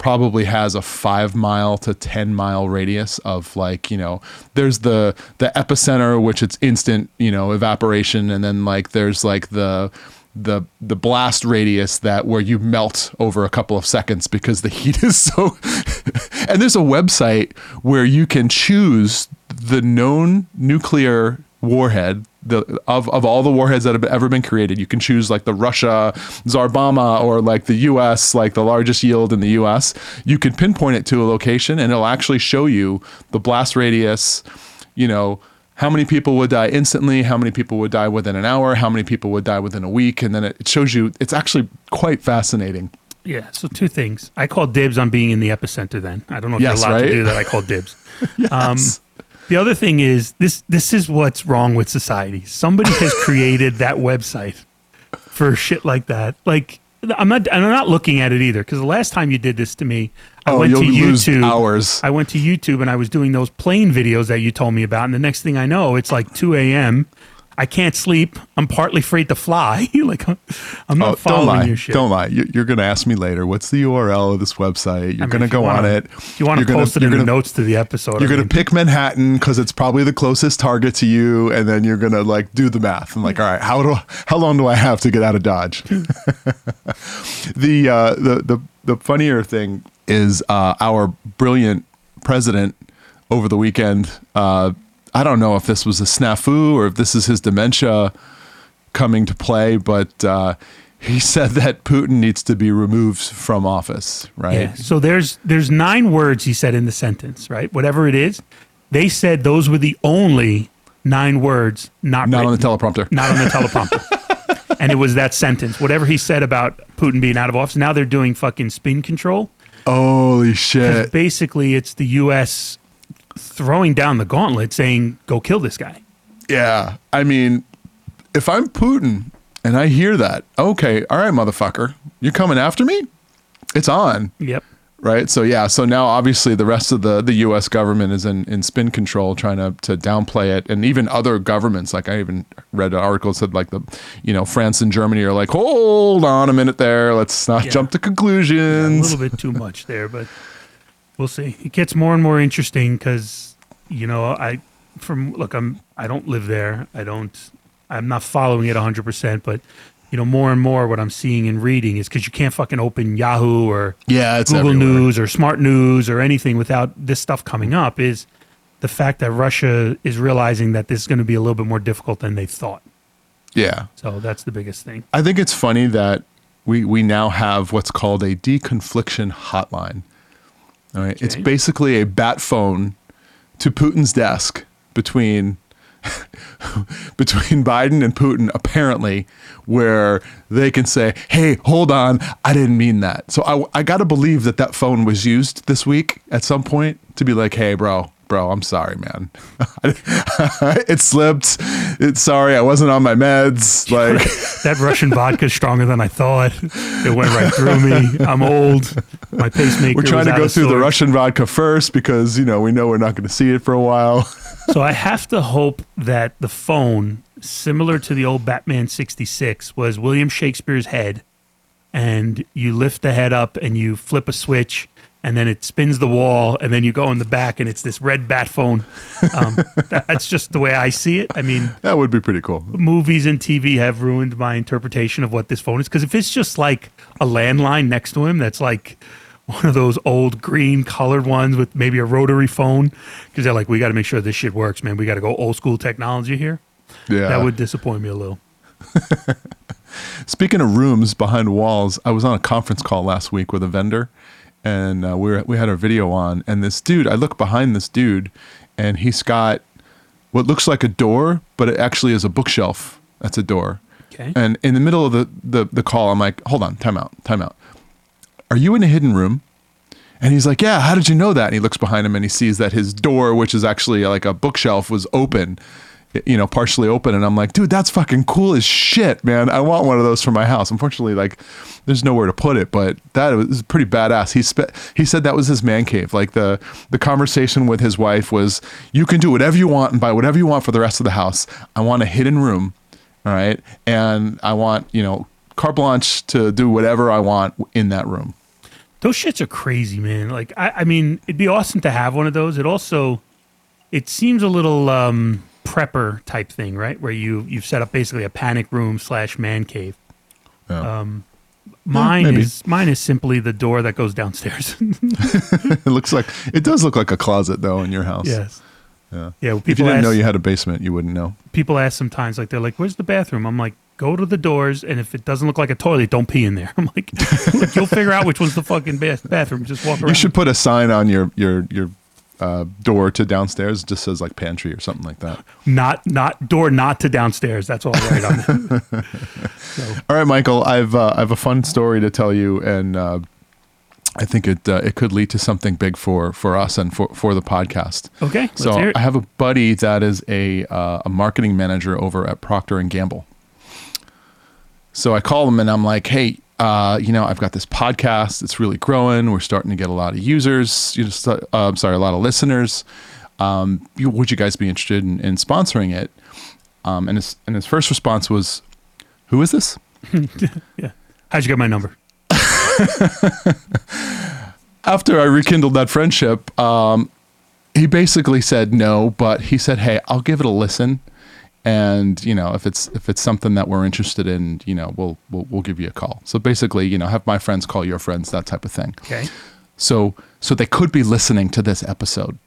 [SPEAKER 1] probably has a five mile to 10 mile radius of like you know there's the the epicenter which it's instant you know evaporation and then like there's like the the the blast radius that where you melt over a couple of seconds because the heat is so and there's a website where you can choose the known nuclear warhead the of, of all the warheads that have ever been created you can choose like the russia Tsar Bomba or like the us like the largest yield in the us you can pinpoint it to a location and it'll actually show you the blast radius you know how many people would die instantly how many people would die within an hour how many people would die within a week and then it shows you it's actually quite fascinating
[SPEAKER 2] Yeah. So two things. I call dibs on being in the epicenter. Then I don't know if
[SPEAKER 1] Yes,
[SPEAKER 2] you're allowed
[SPEAKER 1] right?
[SPEAKER 2] to do that. I call dibs. Um,
[SPEAKER 1] Yes.
[SPEAKER 2] The other thing is this this is what's wrong with society. Somebody has created that website for shit like that. Like I'm not I'm not looking at it either because the last time you did this to me, I
[SPEAKER 1] oh
[SPEAKER 2] went to YouTube.
[SPEAKER 1] hours
[SPEAKER 2] I went to YouTube and I was doing those plane videos that you told me about, and the next thing I know, it's like 2 a.m. I can't sleep. I'm partly afraid to fly. like I'm I'm not
[SPEAKER 1] Oh, don't
[SPEAKER 2] following
[SPEAKER 1] lie.
[SPEAKER 2] your shit.
[SPEAKER 1] Don't lie. You- You're going to ask me later. What's the URL of this website? You're
[SPEAKER 2] I mean,
[SPEAKER 1] going to go
[SPEAKER 2] wanna-
[SPEAKER 1] on it.
[SPEAKER 2] You want
[SPEAKER 1] You're
[SPEAKER 2] to
[SPEAKER 1] gonna-
[SPEAKER 2] post it
[SPEAKER 1] you're
[SPEAKER 2] in
[SPEAKER 1] gonna-
[SPEAKER 2] notes to the episode,
[SPEAKER 1] You're
[SPEAKER 2] I
[SPEAKER 1] going to pick Manhattan because it's probably the closest target to you, and then you're going to like do the math. I'm like, all right, how do how long do I have to get out of Dodge? the uh, the the the funnier thing is uh, our brilliant president over the weekend. Uh, I don't know if this was a snafu or if this is his dementia coming to play, but uh, he said that Putin needs to be removed from office. Right?
[SPEAKER 2] Yeah. So there's there's nine words he said in the sentence, right? Whatever it is, they said those were the only nine words not
[SPEAKER 1] Not on the teleprompter.
[SPEAKER 2] not on the teleprompter. and it was that sentence. Whatever he said about Putin being out of office. Now they're doing fucking spin control.
[SPEAKER 1] Holy shit!
[SPEAKER 2] Basically, it's the U.S. throwing down the gauntlet, saying, "Go kill this guy."
[SPEAKER 1] Yeah. I mean, if I'm Putin and I hear that, okay, all right, motherfucker, you're coming after me? It's on.
[SPEAKER 2] Yep.
[SPEAKER 1] right? So yeah, so now obviously the rest of the the U.S. government is in, in spin control, trying to to downplay it, and even other governments. Like I even read an article that said like the, you know, France and Germany are like, hold on a minute there, let's not
[SPEAKER 2] Yeah.
[SPEAKER 1] jump to conclusions.
[SPEAKER 2] a little bit too much there, but we'll see. It gets more and more interesting because you know I from look I'm I don't live there. I don't. I'm not following it 100, percent but. You know, more and more what I'm seeing and reading is because you can't fucking open Yahoo or
[SPEAKER 1] yeah, it's
[SPEAKER 2] Google
[SPEAKER 1] everywhere.
[SPEAKER 2] News or Smart News or anything without this stuff coming up is the fact that Russia is realizing that this is going to be a little bit more difficult than they thought.
[SPEAKER 1] Yeah,
[SPEAKER 2] So that's the biggest thing.
[SPEAKER 1] I think it's funny that we we now have what's called a deconfliction hotline. All right, it's basically a bat phone to Putin's desk between between Biden and Putin apparently where they can say, "Hey, hold on, I didn't mean that." So I I got to believe that that phone was used this week at some point to be like, "Hey, bro, bro, I'm sorry, man. it slipped. It's sorry, I wasn't on my meds." Like
[SPEAKER 2] That Russian vodka is stronger than I thought. It went right through me. I'm old. My pacemaker.
[SPEAKER 1] We're trying to go through the. Russian vodka first because you know we know we're not going to see it for a while.
[SPEAKER 2] So I have to hope that the phone, similar to the old Batman 66, was William Shakespeare's head. And you lift the head up and you flip a switch and then it spins the wall and then you go in the back and it's this red bat phone. Um, that, that's just the way I see it. I mean,
[SPEAKER 1] that would be pretty cool.
[SPEAKER 2] movies and TV have ruined my interpretation of what this phone is. Because if it's just like a landline next to him, that's like one of those old green colored ones with maybe a rotary phone, because they're like, we got to make sure this shit works, man. We got to go old school technology here.
[SPEAKER 1] Yeah.
[SPEAKER 2] That would disappoint me a little.
[SPEAKER 1] Speaking of rooms behind walls, I was on a conference call last week with a vendor, and uh, we were, we had our video on, and this dude, I look behind this dude, and he's got what looks like a door, but it actually is a bookshelf. That's a door.
[SPEAKER 2] Okay.
[SPEAKER 1] And in the middle of the, the, the call, I'm like, hold on, time out, time out. Are you in a hidden room? And he's like, yeah, how did you know that? And he looks behind him and he sees that his door, which is actually like a bookshelf, was open, you know, partially open. And I'm like, dude, that's fucking cool as shit, man. I want one of those for my house. Unfortunately, like, there's nowhere to put it, but that was pretty badass. He spe- he said that was his man cave. Like the the conversation with his wife was, you can do whatever you want and buy whatever you want for the rest of the house. I want a hidden room, all right, and I want you know carte blanche to do whatever I want in that room.
[SPEAKER 2] Those shits are crazy, man. Like, I, I mean, it'd be awesome to have one of those. It also, it seems a little um, prepper type thing, right? Where you you've set up basically a panic room slash man cave.
[SPEAKER 1] Yeah.
[SPEAKER 2] Um, mine
[SPEAKER 1] maybe.
[SPEAKER 2] is mine is simply the door that goes downstairs.
[SPEAKER 1] it looks like it does look like a closet though in your house.
[SPEAKER 2] yes.
[SPEAKER 1] Yeah.
[SPEAKER 2] Yeah. Well,
[SPEAKER 1] If you didn't
[SPEAKER 2] ask,
[SPEAKER 1] know you had a basement, you wouldn't know.
[SPEAKER 2] people ask sometimes, like they're like, "Where's the bathroom?" I'm like, "Go to the doors, and if it doesn't look like a toilet, don't pee in there." I'm like, "You'll figure out which one's the fucking bathroom. Just walk around."
[SPEAKER 1] You should put a sign on your your your uh, door to downstairs. Just says like pantry or something like that.
[SPEAKER 2] not not door not to downstairs. That's all right on so,
[SPEAKER 1] All right, Michael. I've uh, I have a fun story to tell you, and uh, I think it uh, it could lead to something big for for us and for for the podcast.
[SPEAKER 2] okay.
[SPEAKER 1] So. I have a buddy that is a uh, a marketing manager over at Procter and Gamble. So I call him and I'm like, hey, uh, you know, I've got this podcast. It's really growing. We're starting to get a lot of users. You know, uh, I'm sorry, a lot of listeners. Um, you, would you guys be interested in, in sponsoring it? Um, and his and his first response was, "Who is this?"
[SPEAKER 2] yeah. How'd you get my number?
[SPEAKER 1] after I rekindled that friendship, um, he basically said no, but he said, "Hey, I'll give it a listen, and you know, if it's if it's something that we're interested in, you know, we'll we'll, we'll give you a call." So basically, you know, have my friends call your friends, that type of thing.
[SPEAKER 2] Okay.
[SPEAKER 1] So so they could be listening to this episode.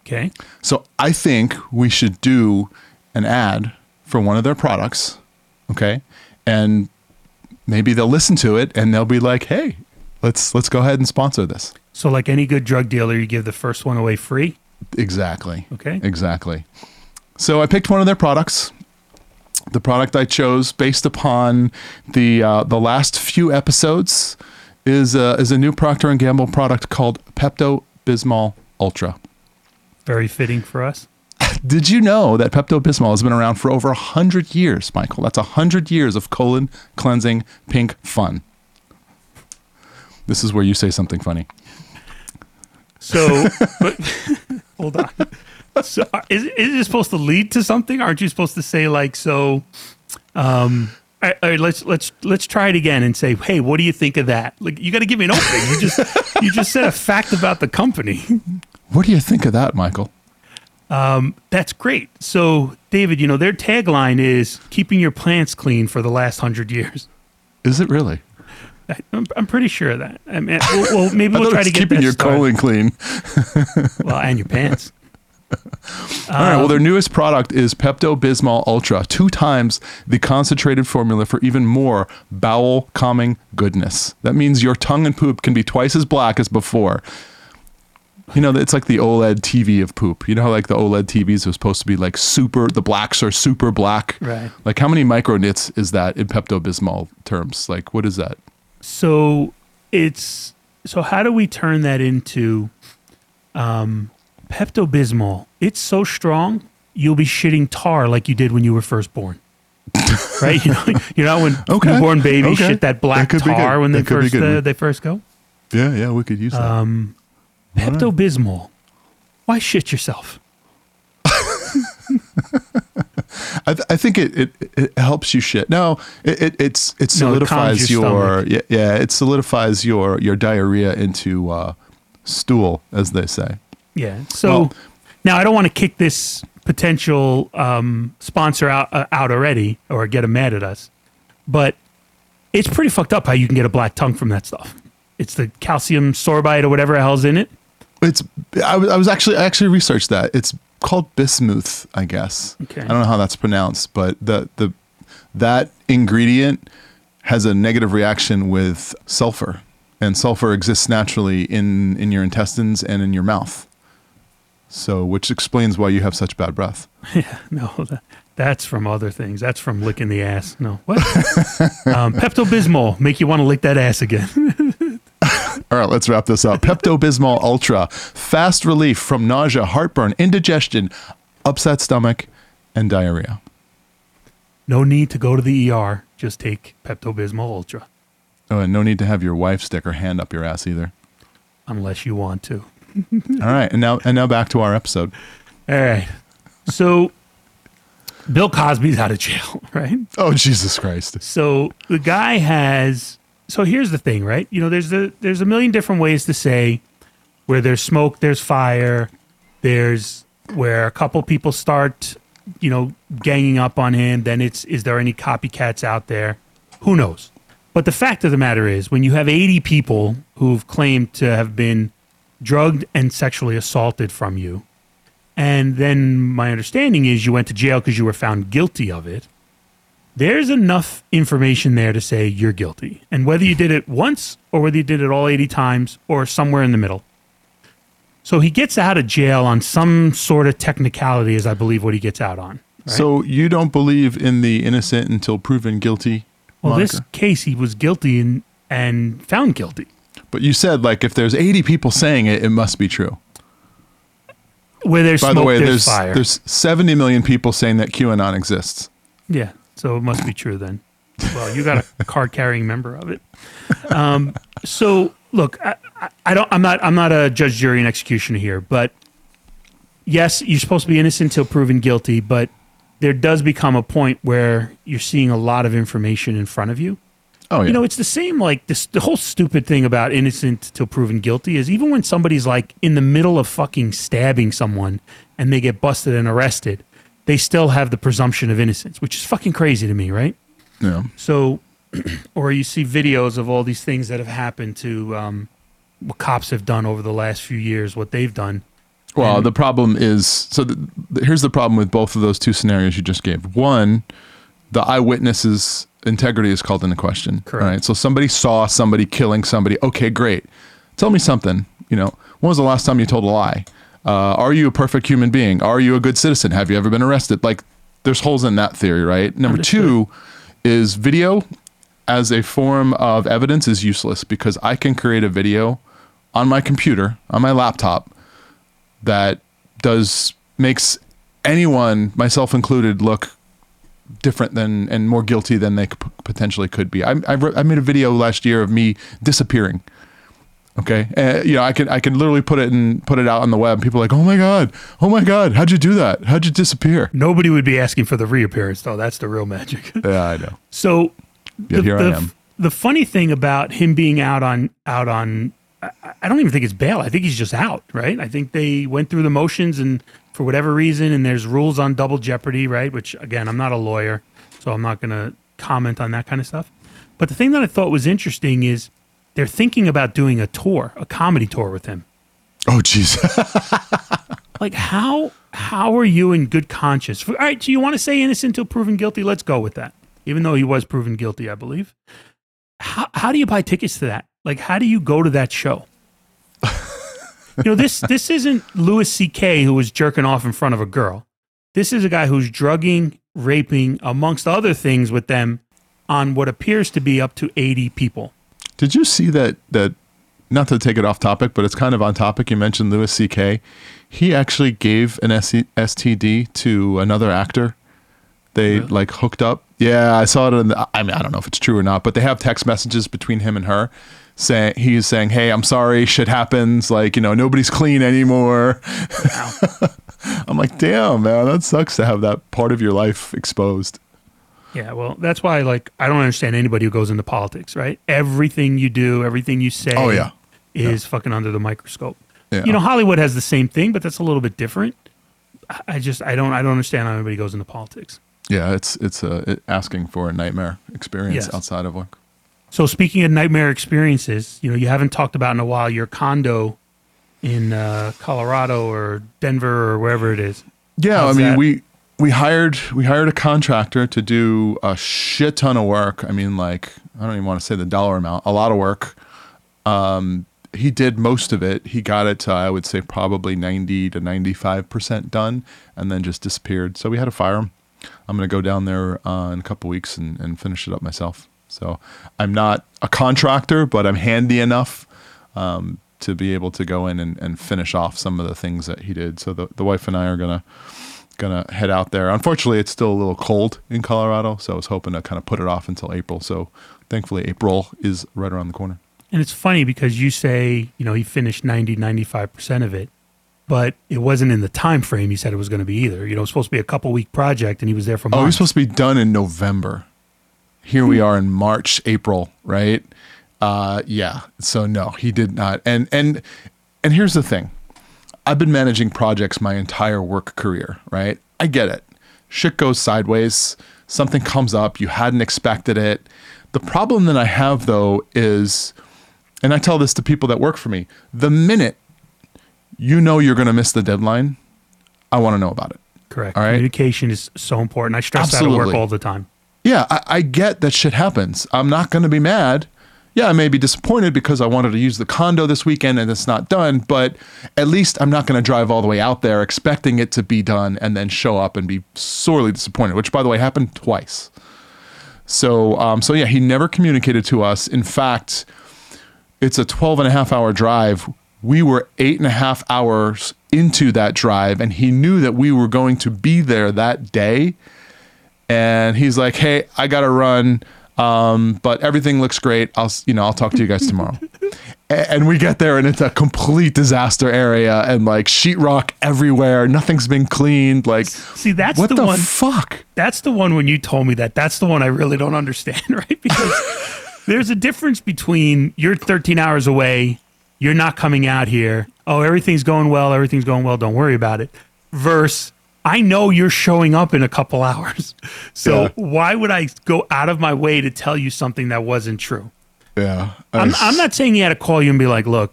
[SPEAKER 2] Okay.
[SPEAKER 1] So I think we should do an ad for one of their products, okay, and maybe they'll listen to it and they'll be like, "Hey, let's let's go ahead and sponsor this."
[SPEAKER 2] So, like any good drug dealer, you give the first one away free.
[SPEAKER 1] Exactly.
[SPEAKER 2] Okay.
[SPEAKER 1] Exactly. So I picked one of their products. The product I chose, based upon the uh, the last few episodes, is a, is a new Procter and Gamble product called Pepto Bismol Ultra.
[SPEAKER 2] Very fitting for us.
[SPEAKER 1] Did you know that Pepto Bismol has been around for over hundred years, Michael? That's hundred years of colon cleansing pink fun. This is where you say something funny.
[SPEAKER 2] So, but hold on. So, is, is it supposed to lead to something? Aren't you supposed to say like so? Um, all right, all right, let's let's let's try it again and say, hey, what do you think of that? Like, you got to give me an opening. You just you just said a fact about the company.
[SPEAKER 1] What do you think of that, Michael?
[SPEAKER 2] Um, That's great. So, David, you know their tagline is keeping your plants clean for the last hundred years.
[SPEAKER 1] Is it really?
[SPEAKER 2] I- I'm, I'm pretty sure of that. I mean, well, well maybe we'll try to get
[SPEAKER 1] keeping your
[SPEAKER 2] started.
[SPEAKER 1] colon clean.
[SPEAKER 2] Well, and your pants.
[SPEAKER 1] All right. Well, their newest product is Pepto Bismol Ultra, two times the concentrated formula for even more bowel calming goodness. That means your tongue and poop can be twice as black as before. You know, it's like the OLED TV of poop. You know how like the OLED TVs are supposed to be like super, the blacks are super black.
[SPEAKER 2] Right.
[SPEAKER 1] Like how many micro nits is that in Pepto Bismol terms? Like what is that?
[SPEAKER 2] So it's so how do we turn that into um, Pepto Bismol? It's so strong you'll be shitting tar like you did when you were first born. right? You know, you know when
[SPEAKER 1] Okay.
[SPEAKER 2] newborn babies
[SPEAKER 1] Okay.
[SPEAKER 2] shit that black
[SPEAKER 1] That
[SPEAKER 2] tar when they
[SPEAKER 1] That could be
[SPEAKER 2] first uh, they first go.
[SPEAKER 1] Yeah, yeah, we could use that.
[SPEAKER 2] Um, Pepto Bismol. Why shit yourself?
[SPEAKER 1] I, th- I think it, it, it helps you shit. No, it, it it's it
[SPEAKER 2] No, it
[SPEAKER 1] solidifies
[SPEAKER 2] your
[SPEAKER 1] your, yeah, yeah it solidifies your your diarrhea into uh, stool, as they say.
[SPEAKER 2] Yeah. So
[SPEAKER 1] Well-
[SPEAKER 2] now I don't want to kick this potential um, sponsor out uh, out already or get them mad at us, but it's pretty fucked up how you can get a black tongue from that stuff. It's the calcium sorbite or whatever the hell's in it.
[SPEAKER 1] It's I was, I was actually I actually researched that. It's called bismuth, I guess.
[SPEAKER 2] Okay.
[SPEAKER 1] I don't know how that's pronounced, but the the that ingredient has a negative reaction with sulfur, and sulfur exists naturally in in your intestines and in your mouth. So, which explains why you have such bad breath.
[SPEAKER 2] Yeah, no, that, that's from other things. That's from licking the ass. No, what? um, Pepto Bismol make you want to lick that ass again.
[SPEAKER 1] All right, let's wrap this up. Pepto Bismol Ultra, fast relief from nausea, heartburn, indigestion, upset stomach, and diarrhea.
[SPEAKER 2] no need to go to the ER. Just take Pepto Bismol Ultra,
[SPEAKER 1] Oh, and no need to have your wife stick her hand up your ass either.
[SPEAKER 2] unless you want to.
[SPEAKER 1] All right, and now and now back to our episode.
[SPEAKER 2] All right. So Bill Cosby's out of jail, right?
[SPEAKER 1] Oh Jesus Christ!
[SPEAKER 2] So the guy has so here's the thing, right? You know, there's a there's a million different ways to say where there's smoke, there's fire, there's where a couple people start, you know, ganging up on him, then it's is there any copycats out there? Who knows? But the fact of the matter is when you have 80 people who've claimed to have been drugged and sexually assaulted from you, and then my understanding is you went to jail because you were found guilty of it there's enough information there to say you're guilty. And whether you did it once or whether you did it all 80 times or somewhere in the middle. So he gets out of jail on some sort of technicality, is I believe what he gets out on. right?
[SPEAKER 1] So you don't believe in the innocent until proven guilty?
[SPEAKER 2] well, this case, he was guilty and, and found guilty.
[SPEAKER 1] But you said like if there's 80 people saying it, it must be true.
[SPEAKER 2] Where there's
[SPEAKER 1] By
[SPEAKER 2] smoke,
[SPEAKER 1] the way,
[SPEAKER 2] there's,
[SPEAKER 1] there's
[SPEAKER 2] fire.
[SPEAKER 1] there's 70 million people saying that QAnon exists.
[SPEAKER 2] Yeah, so it must be true then. Well, you got a card carrying member of it. Um, so look, I, I- I don't. I'm not. I'm not a judge, jury, and executioner here. But yes, you're supposed to be innocent until proven guilty. But there does become a point where you're seeing a lot of information in front of you.
[SPEAKER 1] Oh yeah.
[SPEAKER 2] You know, it's the same like this. The whole stupid thing about innocent till proven guilty is even when somebody's like in the middle of fucking stabbing someone and they get busted and arrested, they still have the presumption of innocence, which is fucking crazy to me, right?
[SPEAKER 1] yeah.
[SPEAKER 2] So, or you see videos of all these things that have happened to um, what cops have done over the last few years, what they've done.
[SPEAKER 1] Well,
[SPEAKER 2] And-
[SPEAKER 1] the problem is so the, the- here's the problem with both of those two scenarios you just gave. One, the eyewitness's integrity is called into question.
[SPEAKER 2] Correct.
[SPEAKER 1] All right. So somebody saw somebody killing somebody. Okay, great. Tell me something. You know, when was the last time you told a lie? Uh, are you a perfect human being? Are you a good citizen? Have you ever been arrested? Like, there's holes in that theory, right? Number two is video as a form of evidence is useless because I can create a video on my computer, on my laptop, that does makes anyone, myself included, look different than and more guilty than they potentially could be. I, I, wrote- I made a video last year of me disappearing. Okay, uh, you know, I can I can literally put it and put it out on the web. People are like, oh my god, oh my god, how'd you do that? How'd you disappear?
[SPEAKER 2] Nobody would be asking for the reappearance, though. That's the real magic.
[SPEAKER 1] Yeah, I know.
[SPEAKER 2] So,
[SPEAKER 1] Yeah, here
[SPEAKER 2] the,
[SPEAKER 1] I am.
[SPEAKER 2] The funny thing about him being out on out on, I don't even think it's bail. I think he's just out, right? I think they went through the motions and for whatever reason, and there's rules on double jeopardy, right? Which again, I'm not a lawyer, so I'm not going to comment on that kind of stuff. But the thing that I thought was interesting is they're thinking about doing a tour, a comedy tour with him.
[SPEAKER 1] Oh, jeez.
[SPEAKER 2] Like how how are you in good conscience? All right, do you want to say innocent until proven guilty? Let's go with that. Even though he was proven guilty, I believe. How how do you buy tickets to that? Like how do you go to that show? you know, this this isn't Louis C.K. who was jerking off in front of a girl. This is a guy who's drugging, raping, amongst other things with them on what appears to be up to 80 people.
[SPEAKER 1] Did you see that that not to take it off topic, but it's kind of on topic. You mentioned Louis C.K. He actually gave an STD to another actor. They
[SPEAKER 2] Really?
[SPEAKER 1] like hooked up. Yeah, I saw it. In the, I mean, I don't know if it's true or not, but they have text messages between him and her, saying he's saying, "Hey, I'm sorry, shit happens. Like, you know, nobody's clean anymore." I'm like, damn, man, that sucks to have that part of your life exposed.
[SPEAKER 2] Yeah, well, that's why like I don't understand anybody who goes into politics, right? Everything you do, everything you say
[SPEAKER 1] Oh, yeah.
[SPEAKER 2] is fucking under the microscope.
[SPEAKER 1] Yeah.
[SPEAKER 2] You know, Hollywood has the same thing, but that's a little bit different. I- just I don't I don't understand how anybody goes into politics.
[SPEAKER 1] Yeah, it's it's uh, it, asking for a nightmare experience
[SPEAKER 2] Yes.
[SPEAKER 1] outside of work.
[SPEAKER 2] So speaking of nightmare experiences, you know, you haven't talked about in a while your condo in uh, Colorado or Denver or wherever it is.
[SPEAKER 1] Yeah,
[SPEAKER 2] How's
[SPEAKER 1] I mean
[SPEAKER 2] that?
[SPEAKER 1] we we hired we hired a contractor to do a shit ton of work. I mean, like I don't even want to say the dollar amount, a lot of work. Um, he did most of it. He got it to I would say probably ninety to ninety five percent done, and then just disappeared. So we had to fire him. I'm gonna go down there uh, in a couple weeks and, and finish it up myself. So I'm not a contractor, but I'm handy enough um, to be able to go in and, and finish off some of the things that he did. So the, the wife and I are gonna gonna head out there. Unfortunately, it's still a little cold in Colorado, so I was hoping to kind of put it off until April. So thankfully, April is right around the corner.
[SPEAKER 2] And it's funny because you say, you know, he finished 90, 95% of it, but it wasn't in the time frame he said it was going to be either. You know, it was supposed to be a couple week project and he was there for
[SPEAKER 1] Oh, he was supposed to be done in November. Here we are in March, April, right? Uh, yeah. So no, he did not. And and and here's the thing. I've been managing projects my entire work career, right? I get it. Shit goes sideways. Something comes up. You hadn't expected it. The problem that I have though is, and I tell this to people that work for me, the minute you know you're going to miss the deadline, I want to know about it.
[SPEAKER 2] Correct.
[SPEAKER 1] All right.
[SPEAKER 2] Communication is so important. I stress that at work all the time.
[SPEAKER 1] Yeah, I, I get that shit happens. I'm not going to be mad. Yeah, I may be disappointed because I wanted to use the condo this weekend and it's not done, but at least I'm not going to drive all the way out there expecting it to be done and then show up and be sorely disappointed, which, by the way, happened twice. So, um, so yeah, he never communicated to us. In fact, it's a 12 and a half hour drive. We were eight and a half hours into that drive, and he knew that we were going to be there that day and he's like, "Hey, I gotta run, um, but everything looks great. I'll, you know, I'll talk to you guys tomorrow." And we get there, and it's a complete disaster area, and like sheetrock everywhere. Nothing's been cleaned. Like,
[SPEAKER 2] See, that's
[SPEAKER 1] what
[SPEAKER 2] the,
[SPEAKER 1] the,
[SPEAKER 2] one.
[SPEAKER 1] fuck?
[SPEAKER 2] that's the one when you told me that. That's the one I really don't understand, right? Because there's a difference between you're 13 hours away, you're not coming out here. Oh, everything's going well. Everything's going well. Don't worry about it. Versus, I know you're showing up in a couple hours. So
[SPEAKER 1] Yeah.
[SPEAKER 2] why would I go out of my way to tell you something that wasn't true?
[SPEAKER 1] Yeah,
[SPEAKER 2] I'm, I'm not saying he had to call you and be like, look,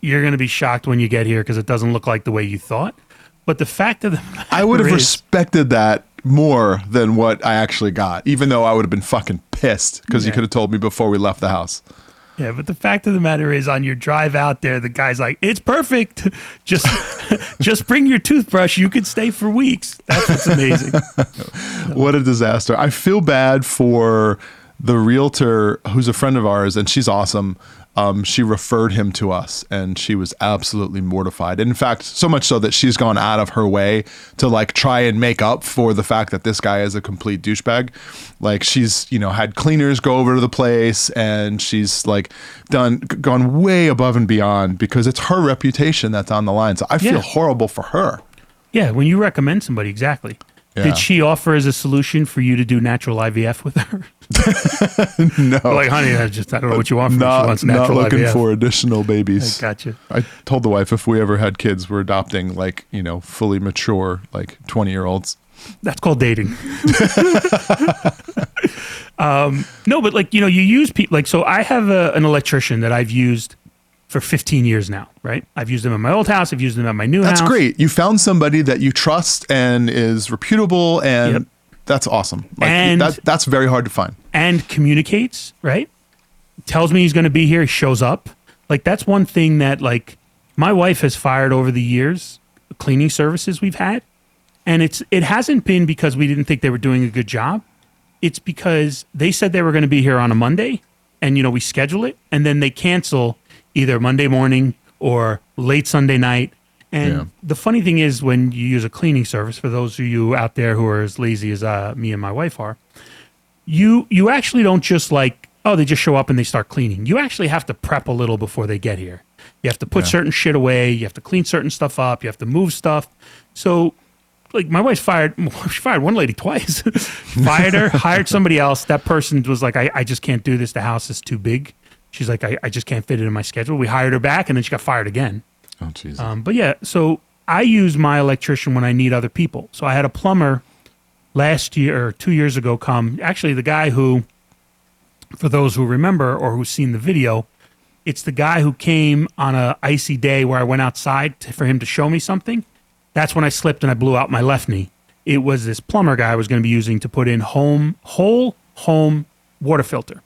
[SPEAKER 2] you're going to be shocked when you get here because it doesn't look like the way you thought. But the fact of the matter
[SPEAKER 1] I would have
[SPEAKER 2] is-
[SPEAKER 1] respected that more than what I actually got, even though I would have been fucking pissed because you could have told me before we left the house.
[SPEAKER 2] Yeah, but the fact of the matter is, on your drive out there, the guy's like, "It's perfect. Just, just bring your toothbrush. You could stay for weeks." That's what's amazing.
[SPEAKER 1] what a disaster. I feel bad for the realtor who's a friend of ours and she's awesome. Um, she referred him to us, and she was absolutely mortified. In fact, so much so that she's gone out of her way to like try and make up for the fact that this guy is a complete douchebag. Like she's you know had cleaners go over to the place, and she's like done gone way above and beyond because it's her reputation that's on the line. So I feel
[SPEAKER 2] Yeah.
[SPEAKER 1] horrible for her.
[SPEAKER 2] Yeah, when you recommend somebody, exactly.
[SPEAKER 1] Yeah.
[SPEAKER 2] Did she offer as a solution for you to do natural IVF with her?
[SPEAKER 1] No,
[SPEAKER 2] like, honey, I just I don't know what you want from her. She
[SPEAKER 1] not, not looking
[SPEAKER 2] IVF.
[SPEAKER 1] for additional babies.
[SPEAKER 2] Gotcha.
[SPEAKER 1] I told the wife if we ever had kids, we're adopting like you know fully mature like twenty year olds.
[SPEAKER 2] That's called dating. um, no, but like you know, you use people like so. I have a, an electrician that I've used for 15 years now. Right? I've used them in my old house. I've used them at my new
[SPEAKER 1] That's
[SPEAKER 2] house.
[SPEAKER 1] great. You found somebody that you trust and is reputable, and
[SPEAKER 2] Yep.
[SPEAKER 1] That's awesome. Like,
[SPEAKER 2] And-
[SPEAKER 1] that, that's very hard to find.
[SPEAKER 2] and communicates, right? Tells me he's going to be here, he shows up. Like that's one thing that like my wife has fired over the years cleaning services we've had. And it's it hasn't been because we didn't think they were doing a good job. It's because they said they were going to be here on a Monday and you know we schedule it and then they cancel either Monday morning or late Sunday night. And
[SPEAKER 1] Yeah.
[SPEAKER 2] the funny thing is when you use a cleaning service for those of you out there who are as lazy as uh, me and my wife are, you you actually don't just like oh they just show up and they start cleaning. You actually have to prep a little before they get here. You have to put
[SPEAKER 1] Yeah.
[SPEAKER 2] certain shit away. You have to clean certain stuff up. You have to move stuff. So like my wife fired she fired one lady twice. Fired her hired somebody else. That person was like I, I just can't do this. The house is too big. She's like I, I just can't fit it in my schedule. We hired her back and then she got fired again
[SPEAKER 1] Oh Jesus!
[SPEAKER 2] um, but yeah, so I use my electrician when I need other people. So I had a plumber last year or two years ago come. Actually, the guy who, for those who remember or who've seen the video, it's the guy who came on a icy day where I went outside to, for him to show me something. That's when I slipped and I blew out my left knee. It was this plumber guy I was going to be using to put in home whole home water filter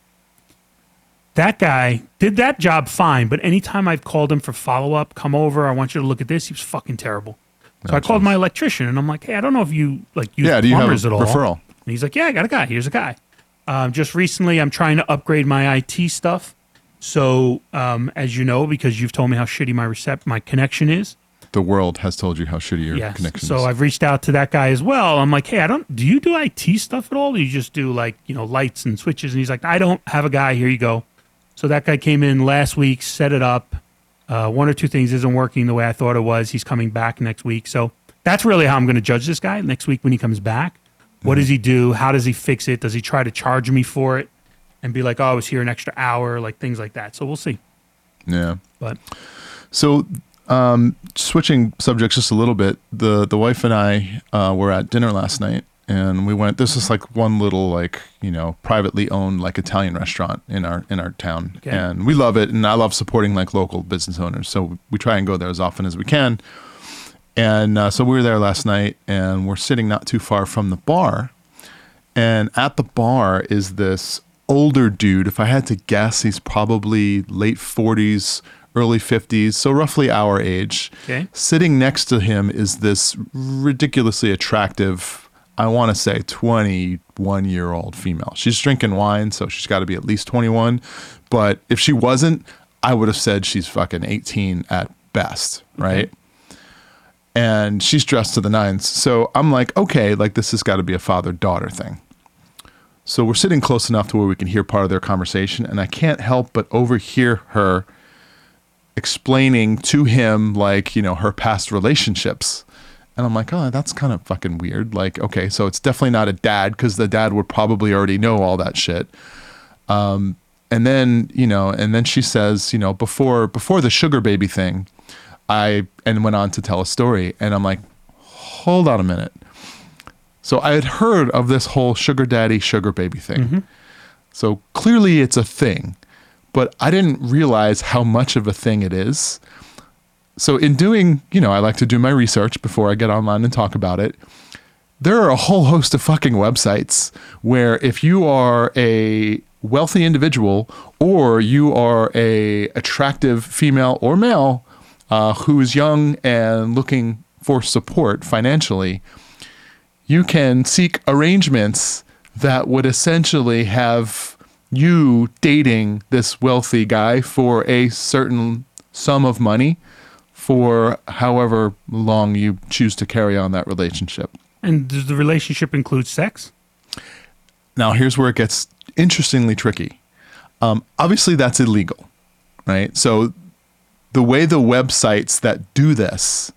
[SPEAKER 2] that guy did that job fine, but anytime I've called him for follow up, come over, I want you to look at this, he was fucking terrible. So I called my electrician and I'm like, hey, I don't know if you like use
[SPEAKER 1] yeah. Do you have
[SPEAKER 2] at all.
[SPEAKER 1] referral?
[SPEAKER 2] And he's like, yeah, I got a guy. Here's a guy. Um, just recently, I'm trying to upgrade my IT stuff. So, um, as you know, because you've told me how shitty my recept my connection is,
[SPEAKER 1] The world has told you how shitty your
[SPEAKER 2] yes.
[SPEAKER 1] connection
[SPEAKER 2] So
[SPEAKER 1] is.
[SPEAKER 2] So I've reached out to that guy as well. I'm like, hey, I don't. Do you do IT stuff at all? Or you just do like you know lights and switches? And he's like, I don't have a guy. Here you go. So that guy came in last week, set it up. Uh, one or two things isn't working the way I thought it was. He's coming back next week. So that's really how I'm going to judge this guy next week when he comes back. What does he do? How does he fix it? Does he try to charge me for it and be like, oh, I was here an extra hour, like things like that. So we'll see.
[SPEAKER 1] yeah.
[SPEAKER 2] But
[SPEAKER 1] So, um, switching subjects just a little bit, the the wife and I uh, were at dinner last night, and we went. This is like one little like you know privately owned like Italian restaurant in our in our town,
[SPEAKER 2] Okay.
[SPEAKER 1] and we love it. And I love supporting like local business owners, so we try and go there as often as we can. And uh, so we were there last night, and we're sitting not too far from the bar. And at the bar is this older dude. If I had to guess, he's probably late 40s, early 50s, so roughly our age.
[SPEAKER 2] Okay.
[SPEAKER 1] Sitting next to him is this ridiculously attractive, I want to say 21 year old female. She's drinking wine, so she's got to be at least 21. But if she wasn't, I would have said she's fucking 18 at best, right? and she's dressed to the nines. So I'm like, okay, like this has got to be a father daughter thing. So we're sitting close enough to where we can hear part of their conversation, and I can't help but overhear her explaining to him, like, you know, her past relationships. And I'm like, oh, that's kind of fucking weird. Like, okay, so it's definitely not a dad because the dad would probably already know all that shit. Um, and then, you know, and then she says, you know, before before the sugar baby thing, I and went on to tell a story, and I'm like, hold on a minute. So I had heard of this whole sugar daddy, sugar baby thing. So clearly it's a thing, but I didn't realize how much of a thing it is. So in doing, you know, I like to do my research before I get online and talk about it. There are a whole host of fucking websites where if you are a wealthy individual or you are a attractive female or male uh, who is young and looking for support financially, you can seek arrangements that would essentially have you dating this wealthy guy for a certain sum of money for however long you choose to carry on that relationship.
[SPEAKER 2] And does the relationship include sex?
[SPEAKER 1] Now, here's where it gets interestingly tricky. Um, obviously, that's illegal, right? So, the way the websites that do this,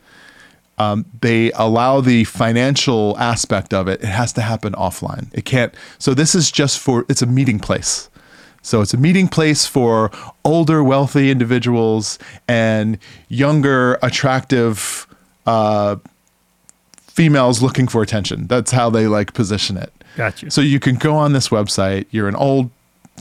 [SPEAKER 1] um, they allow the financial aspect of it. It has to happen offline. It can't. So, this is just for. It's a meeting place. So it's a meeting place for older, wealthy individuals and younger, attractive uh, females looking for attention. That's how they like position it.
[SPEAKER 2] Gotcha.
[SPEAKER 1] So you can go on this website. You're an old,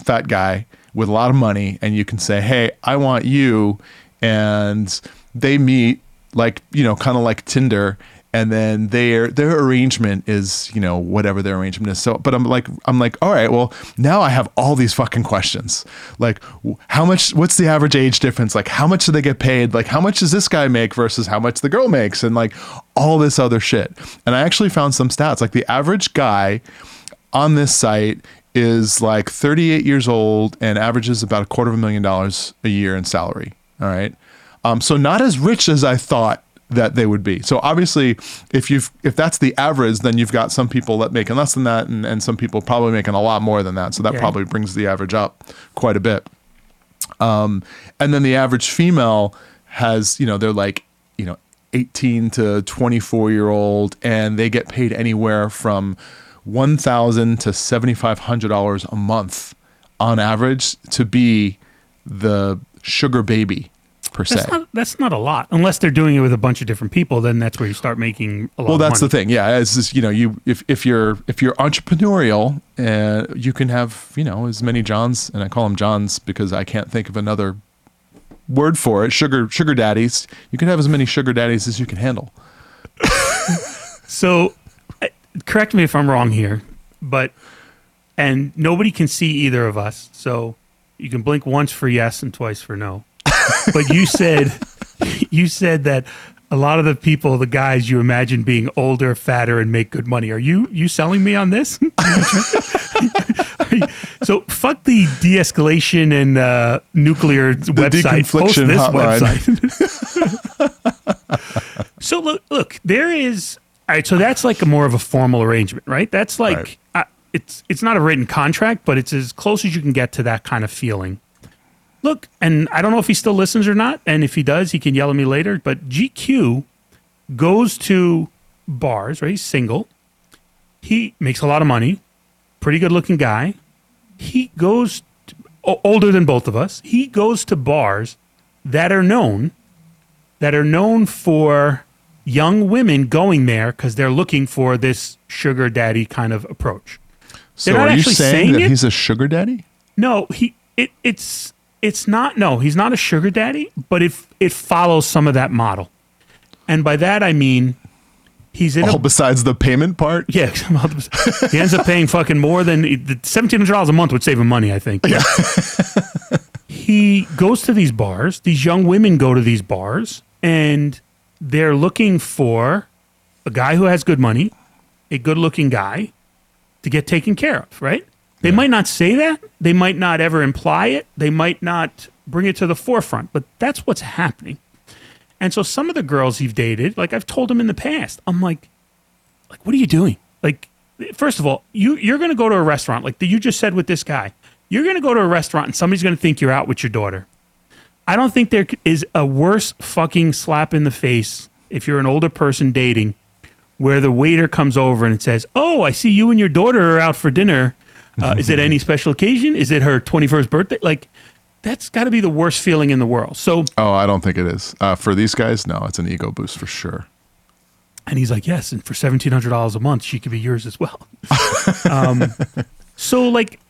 [SPEAKER 1] fat guy with a lot of money, and you can say, "Hey, I want you," and they meet like you know, kind of like Tinder, and then their their arrangement is you know whatever their arrangement is. So but i'm like i'm like all right well now i have all these fucking questions. Like how much what's the average age difference? Like how much do they get paid? Like how much does this guy make versus how much the girl makes? And like all this other shit. And i actually found some stats. Like the average guy on this site is like 38 years old and averages about a quarter of a million dollars a year in salary. All right? Um, so not as rich as i thought that they would be. So obviously, if you've if that's the average, then you've got some people that making less than that, and, and some people probably making a lot more than that. So that probably brings the average up quite a bit. Um, and then the average female has, you know, they're like, you know, 18 to 24 year old, and they get paid anywhere from one thousand to seventy five hundred dollars a month on average to be the sugar baby per se.
[SPEAKER 2] That's not that's not a lot unless they're doing it with a bunch of different people. Then that's where you start making a lot.
[SPEAKER 1] well that's the thing yeah as you know you if, if you're if you're entrepreneurial uh, you can have you know as many johns and i call them johns because i can't think of another word for it sugar sugar daddies you can have as many sugar daddies as you can handle
[SPEAKER 2] So, correct me if I'm wrong here, but and nobody can see either of us, so you can blink once for yes and twice for no. But you said you said that a lot of the people, the guys you imagine being older, fatter, and make good money. Are you you selling me on this? So fuck the de-escalation and uh, nuclear website. Post this
[SPEAKER 1] hotline.
[SPEAKER 2] website. So look, look, there is. All right, so that's like a more of a formal arrangement, right? That's like
[SPEAKER 1] Right.
[SPEAKER 2] uh, it's it's not a written contract, but it's as close as you can get to that kind of feeling. Look, and I don't know if he still listens or not, and if he does, he can yell at me later. But GQ goes to bars, right? He's single. He makes a lot of money. Pretty good looking guy. He goes to, o- older than both of us. He goes to bars that are known that are known for young women going there because they're looking for this sugar daddy kind of approach.
[SPEAKER 1] so are you saying,
[SPEAKER 2] saying
[SPEAKER 1] that
[SPEAKER 2] it?
[SPEAKER 1] he's a sugar daddy
[SPEAKER 2] No, he it it's it's not no, he's not a sugar daddy, but it it follows some of that model. And by that I mean he's in
[SPEAKER 1] all
[SPEAKER 2] a
[SPEAKER 1] besides the payment part
[SPEAKER 2] yeah, he ends up paying fucking more than the seventeen hundred dollars a month would save him money. I think. Yeah. he goes to these bars. These young women go to these bars, and they're looking for a guy who has good money, a good-looking guy, to get taken care of. Right? They might not say that. They might not ever imply it. They might not bring it to the forefront. But that's what's happening. And so some of the girls you've dated, like I've told them in the past, I'm like, like, what are you doing? Like, first of all, you you're going to go to a restaurant, like you just said with this guy. You're going to go to a restaurant and somebody's going to think you're out with your daughter. I don't think there is a worse fucking slap in the face if you're an older person dating, where the waiter comes over and says, "Oh, I see you and your daughter are out for dinner. Uh, is it any special occasion? Is it her 21st birthday?" Like, that's got to be the worst feeling in the world. So
[SPEAKER 1] oh i don't think it is uh, for these guys no it's an ego boost for sure
[SPEAKER 2] And he's like, yes, and for seventeen hundred dollars a month, she could be yours as well. um, so like,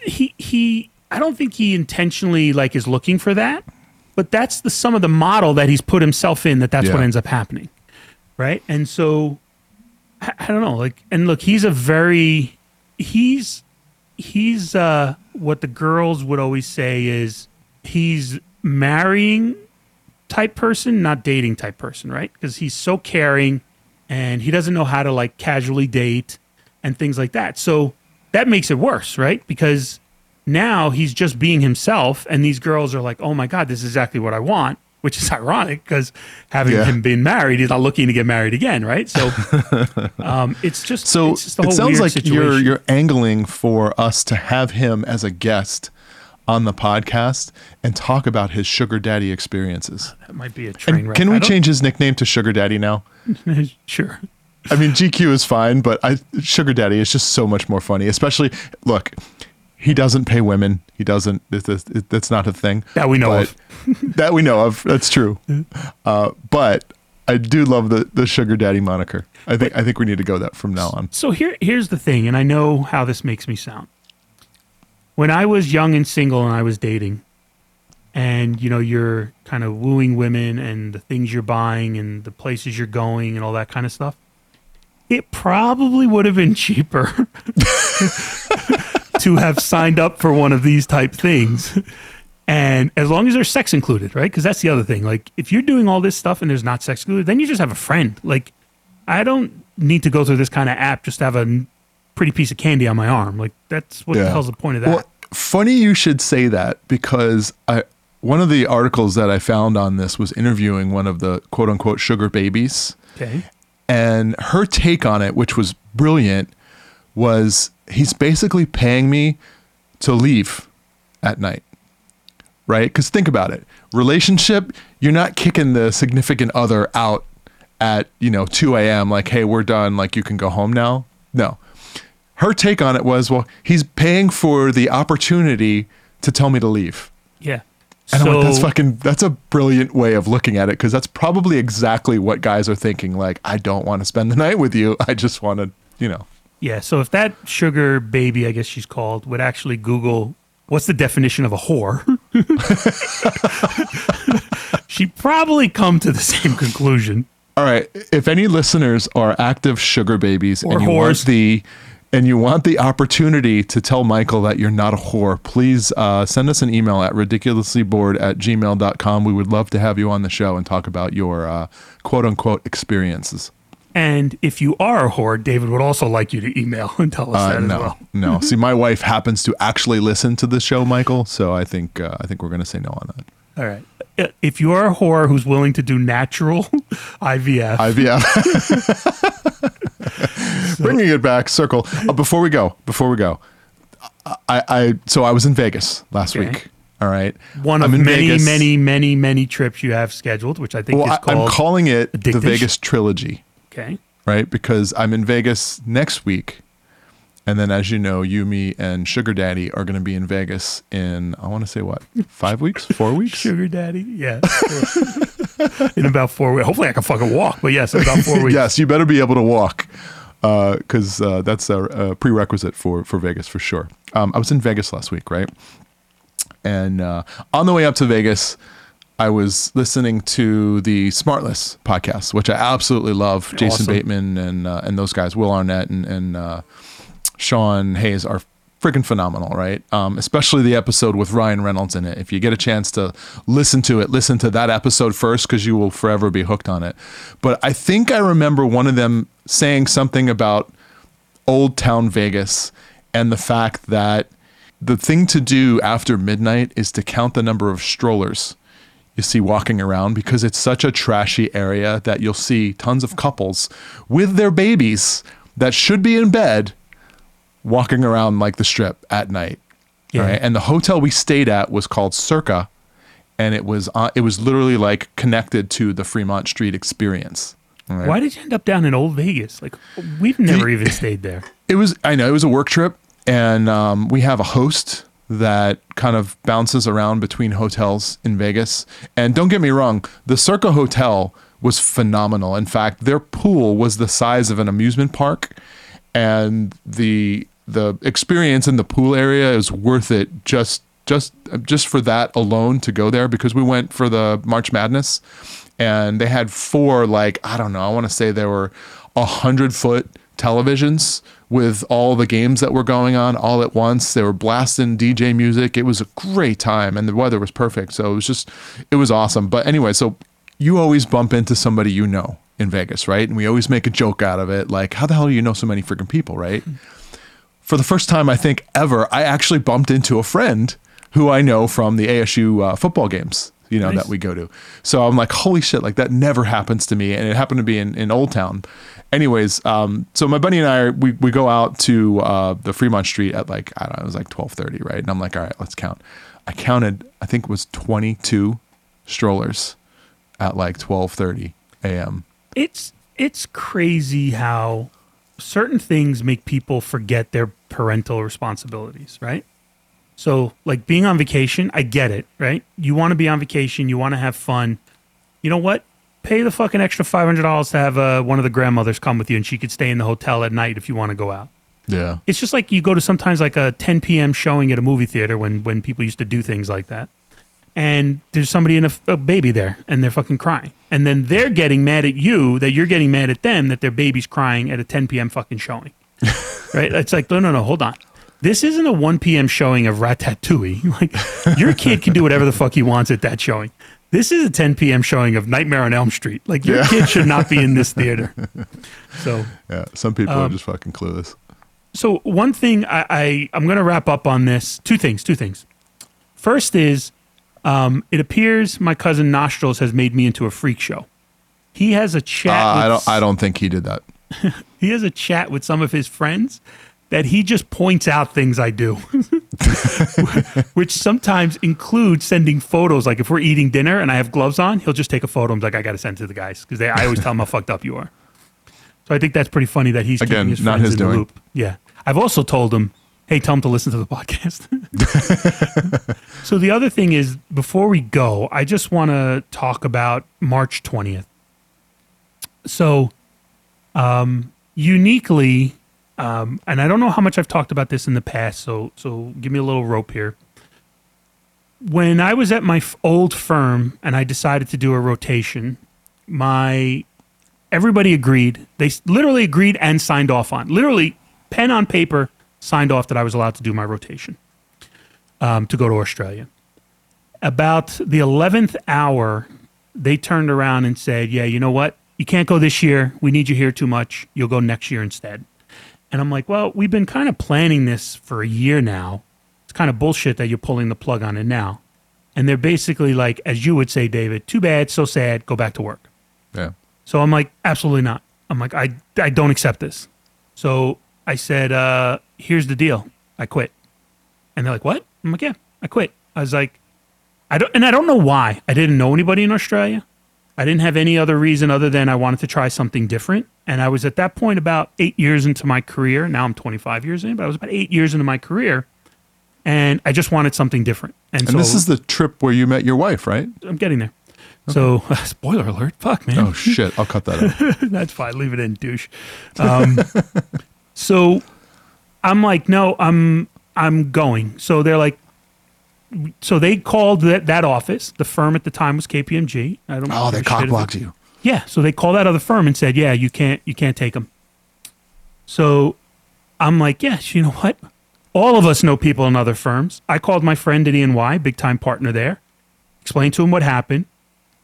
[SPEAKER 2] he he, I don't think he intentionally like is looking for that, but that's the sum of the model that he's put himself in. That that's what ends up happening, right? And so, I, I don't know. Like, and look, he's a very, he's he's uh what the girls would always say is he's marrying type person, not dating type person, right? Because he's so caring and he doesn't know how to like casually date and things like that. So that makes it worse, right? Because now he's just being himself, and these girls are like, "Oh my god, this is exactly what I want." Which is ironic because having
[SPEAKER 1] Yeah.
[SPEAKER 2] him been married, he's not looking to get married again, right? So, um, it's just
[SPEAKER 1] So
[SPEAKER 2] it's just
[SPEAKER 1] it sounds like you're you're angling for us to have him as a guest on the podcast and talk about his sugar daddy experiences.
[SPEAKER 2] that might be a train
[SPEAKER 1] And
[SPEAKER 2] wreck.
[SPEAKER 1] can we change his nickname to Sugar Daddy now?
[SPEAKER 2] sure.
[SPEAKER 1] I mean, GQ is fine, but I, Sugar Daddy is just so much more funny. Especially, look, he doesn't pay women. He doesn't. It's, it's, it- that's not a thing
[SPEAKER 2] That we know
[SPEAKER 1] But-
[SPEAKER 2] of.
[SPEAKER 1] that we know of. That's true. Uh, but I do love the the Sugar Daddy moniker. I think I think we need to go that from now on.
[SPEAKER 2] So here, here's the thing, and I know how this makes me sound. When I was young and single and I was dating, and you know you're kind of wooing women and the things you're buying and the places you're going and all that kind of stuff, it probably would have been cheaper to have signed up for one of these type things. And as long as there's sex included, right? Because that's the other thing. Like, if you're doing all this stuff and there's not sex included, then you just have a friend. Like, I don't need to go through this kind of app just to have a pretty piece of candy on my arm. Like, that's what the hell's the point of that?
[SPEAKER 1] Well, funny you should say that because I one of the articles that I found on this was interviewing one of the quote unquote sugar babies.
[SPEAKER 2] okay.
[SPEAKER 1] And her take on it, which was brilliant, was he's basically paying me to leave at night. Right? Because think about it. Relationship, you're not kicking the significant other out at, you know, 2 a.m. like, hey, we're done. Like, you can go home now. No. Her take on it was, well, he's paying for the opportunity to tell me to leave.
[SPEAKER 2] Yeah.
[SPEAKER 1] And
[SPEAKER 2] so,
[SPEAKER 1] I'm like, that's fucking, that's a brilliant way of looking at it because that's probably exactly what guys are thinking. Like, I don't want to spend the night with you. I just want to, you know.
[SPEAKER 2] Yeah. So if that sugar baby, I guess she's called, would actually Google what's the definition of a whore, she'd probably come to the same conclusion.
[SPEAKER 1] All right. If any listeners are active sugar babies
[SPEAKER 2] Or
[SPEAKER 1] and you want the and you want the opportunity to tell Michael that you're not a whore, please uh, send us an email at ridiculouslybored at gmail.com. We would love to have you on the show and talk about your uh, quote unquote experiences.
[SPEAKER 2] And if you are a whore, David would also like you to email and tell us
[SPEAKER 1] Uh,
[SPEAKER 2] that as
[SPEAKER 1] no,
[SPEAKER 2] well.
[SPEAKER 1] no. See, my wife happens to actually listen to the show, Michael. So I think uh, I think we're going to say no on that.
[SPEAKER 2] All right. Uh, If you are a whore who's willing to do natural IVF,
[SPEAKER 1] IVF. Bringing it back, circle. Uh, before we go, before we go, I, I so I was in Vegas last
[SPEAKER 2] Okay.
[SPEAKER 1] week. All right,
[SPEAKER 2] one of
[SPEAKER 1] I'm in
[SPEAKER 2] many,
[SPEAKER 1] Vegas.
[SPEAKER 2] many, many, many trips you have scheduled, which I think
[SPEAKER 1] Well,
[SPEAKER 2] is called.
[SPEAKER 1] I'm calling it the Vegas trilogy,
[SPEAKER 2] okay.
[SPEAKER 1] right? Because I'm in Vegas next week, and then as you know, you, me, and Sugar Daddy are going to be in Vegas in I want to say what five weeks, four weeks.
[SPEAKER 2] Sugar daddy. Yeah. in about four weeks. Hopefully I can fucking walk, but yes, in about four weeks.
[SPEAKER 1] yes, you better be able to walk, because uh, that's a, a prerequisite for for Vegas for sure. Um, I was in Vegas last week, right? And uh, on the way up to Vegas, I was listening to the Smartless podcast, which I absolutely love. Jason Bateman and uh, and those guys, Will Arnett and and uh, Sean Hayes are freaking phenomenal, right? Um, especially the episode with Ryan Reynolds in it. If you get a chance to listen to it, listen to that episode first because you will forever be hooked on it. But I think I remember one of them saying something about Old Town Vegas and the fact that the thing to do after midnight is to count the number of strollers you see walking around because it's such a trashy area that you'll see tons of couples with their babies that should be in bed walking around like the strip at night.
[SPEAKER 2] Yeah.
[SPEAKER 1] Right? And the hotel we stayed at was called Circa and it was uh, it was literally like connected to the Fremont Street experience. Right?
[SPEAKER 2] Why did you end up down in Old Vegas? Like we've never even stayed there.
[SPEAKER 1] It was I know it was a work trip, and um, we have a host that kind of bounces around between hotels in Vegas. And don't get me wrong, the Circa Hotel was phenomenal. In fact, their pool was the size of an amusement park, and the the experience in the pool area is worth it just just just for that alone to go there because we went for the March Madness and they had four like I don't know I want to say there were a hundred foot televisions with all the games that were going on all at once. They were blasting DJ music. It was a great time and the weather was perfect. So it was just it was awesome. But anyway, so you always bump into somebody you know in Vegas, right? And we always make a joke out of it, like how the hell do you know so many freaking people, right? for the first time I think ever, I actually bumped into a friend who I know from the ASU uh, football games, you know,
[SPEAKER 2] Nice.
[SPEAKER 1] that we go to. So I'm like, holy shit, like that never happens to me. And it happened to be in, in Old Town. Anyways, um, so my buddy and I, we, we go out to uh, the Fremont Street at like, I don't know, it was like 1230, right? And I'm like, all right, let's count. I counted, I think it was 22 strollers at like 1230 a.m.
[SPEAKER 2] it's it's crazy how certain things make people forget their parental responsibilities, right? So, like being on vacation, I get it, right? You want to be on vacation, you want to have fun. You know what? Pay the fucking extra five hundred dollars to have uh, one of the grandmothers come with you, and she could stay in the hotel at night if you want to go out.
[SPEAKER 1] Yeah.
[SPEAKER 2] It's just like you go to sometimes like a 10 p.m. showing at a movie theater when when people used to do things like that, and there's somebody in a, a baby there, and they're fucking crying, and then they're getting mad at you that you're getting mad at them that their baby's crying at a 10 p.m. fucking showing, right? It's like no, no, no, hold on. This isn't a 1 p.m. showing of Ratatouille. Like your kid can do whatever the fuck he wants at that showing. This is a 10 p.m. showing of Nightmare on Elm Street. Like your
[SPEAKER 1] Yeah.
[SPEAKER 2] kid should not be in this theater. So
[SPEAKER 1] Yeah. Some people are just fucking clueless.
[SPEAKER 2] so one thing I, I I'm going to wrap up on this. Two things. Two things. First is, um, it appears my cousin Nostrils has made me into a freak show. He has a
[SPEAKER 1] Uh,
[SPEAKER 2] chat.
[SPEAKER 1] I don't. I don't think he did that.
[SPEAKER 2] He has a chat with some of his friends that he just points out things I do, which sometimes includes sending photos. Like if we're eating dinner and I have gloves on, he'll just take a photo. and be like, I got to send it to the guys because I always tell them how fucked up you are. So I think that's pretty funny that he's
[SPEAKER 1] Again,
[SPEAKER 2] keeping his
[SPEAKER 1] not
[SPEAKER 2] friends
[SPEAKER 1] his
[SPEAKER 2] in the
[SPEAKER 1] doing.
[SPEAKER 2] loop. Yeah, I've also told him, hey, tell him to listen to the podcast. so the other thing is, before we go, I just want to talk about March twentieth. So, um, uniquely, um, and I don't know how much I've talked about this in the past. So, so give me a little rope here. When I was at my f- old firm and I decided to do a rotation, my everybody agreed. They literally agreed and signed off on. Literally, pen on paper, signed off that I was allowed to do my rotation um, to go to Australia. About the eleventh hour, they turned around and said, "Yeah, you know what? You can't go this year. We need you here too much. You'll go next year instead." And I'm like, "Well, we've been kind of planning this for a year now. It's kind of bullshit that you're pulling the plug on it now." And they're basically like, as you would say, David, too bad, so sad, go back to work.
[SPEAKER 1] Yeah.
[SPEAKER 2] So I'm like, absolutely not. I'm like, I, I don't accept this. So I said, uh, here's the deal. I quit. And they're like, what? I'm like, yeah, I quit. I was like, I don't, and I don't know why. I didn't know anybody in Australia. I didn't have any other reason other than I wanted to try something different. And I was at that point about eight years into my career. Now I'm 25 years in, but I was about eight years into my career. And I just wanted something different. And,
[SPEAKER 1] And
[SPEAKER 2] so
[SPEAKER 1] this is the trip where you met your wife, right?
[SPEAKER 2] I'm getting there. So, spoiler alert. Fuck, man.
[SPEAKER 1] Oh shit! I'll cut that out.
[SPEAKER 2] That's fine. Leave it in, douche. Um, so I'm like, no, I'm I'm going. So they're like, so they called that that office. The firm at the time was KPMG. I don't.
[SPEAKER 1] Oh, they
[SPEAKER 2] give a shit if
[SPEAKER 1] cockblocked you.
[SPEAKER 2] Yeah. So they called that other firm and said, yeah, you can't you can't take them. So I'm like, yes, you know what? All of us know people in other firms. I called my friend at E&Y, big time partner there, explained to him what happened.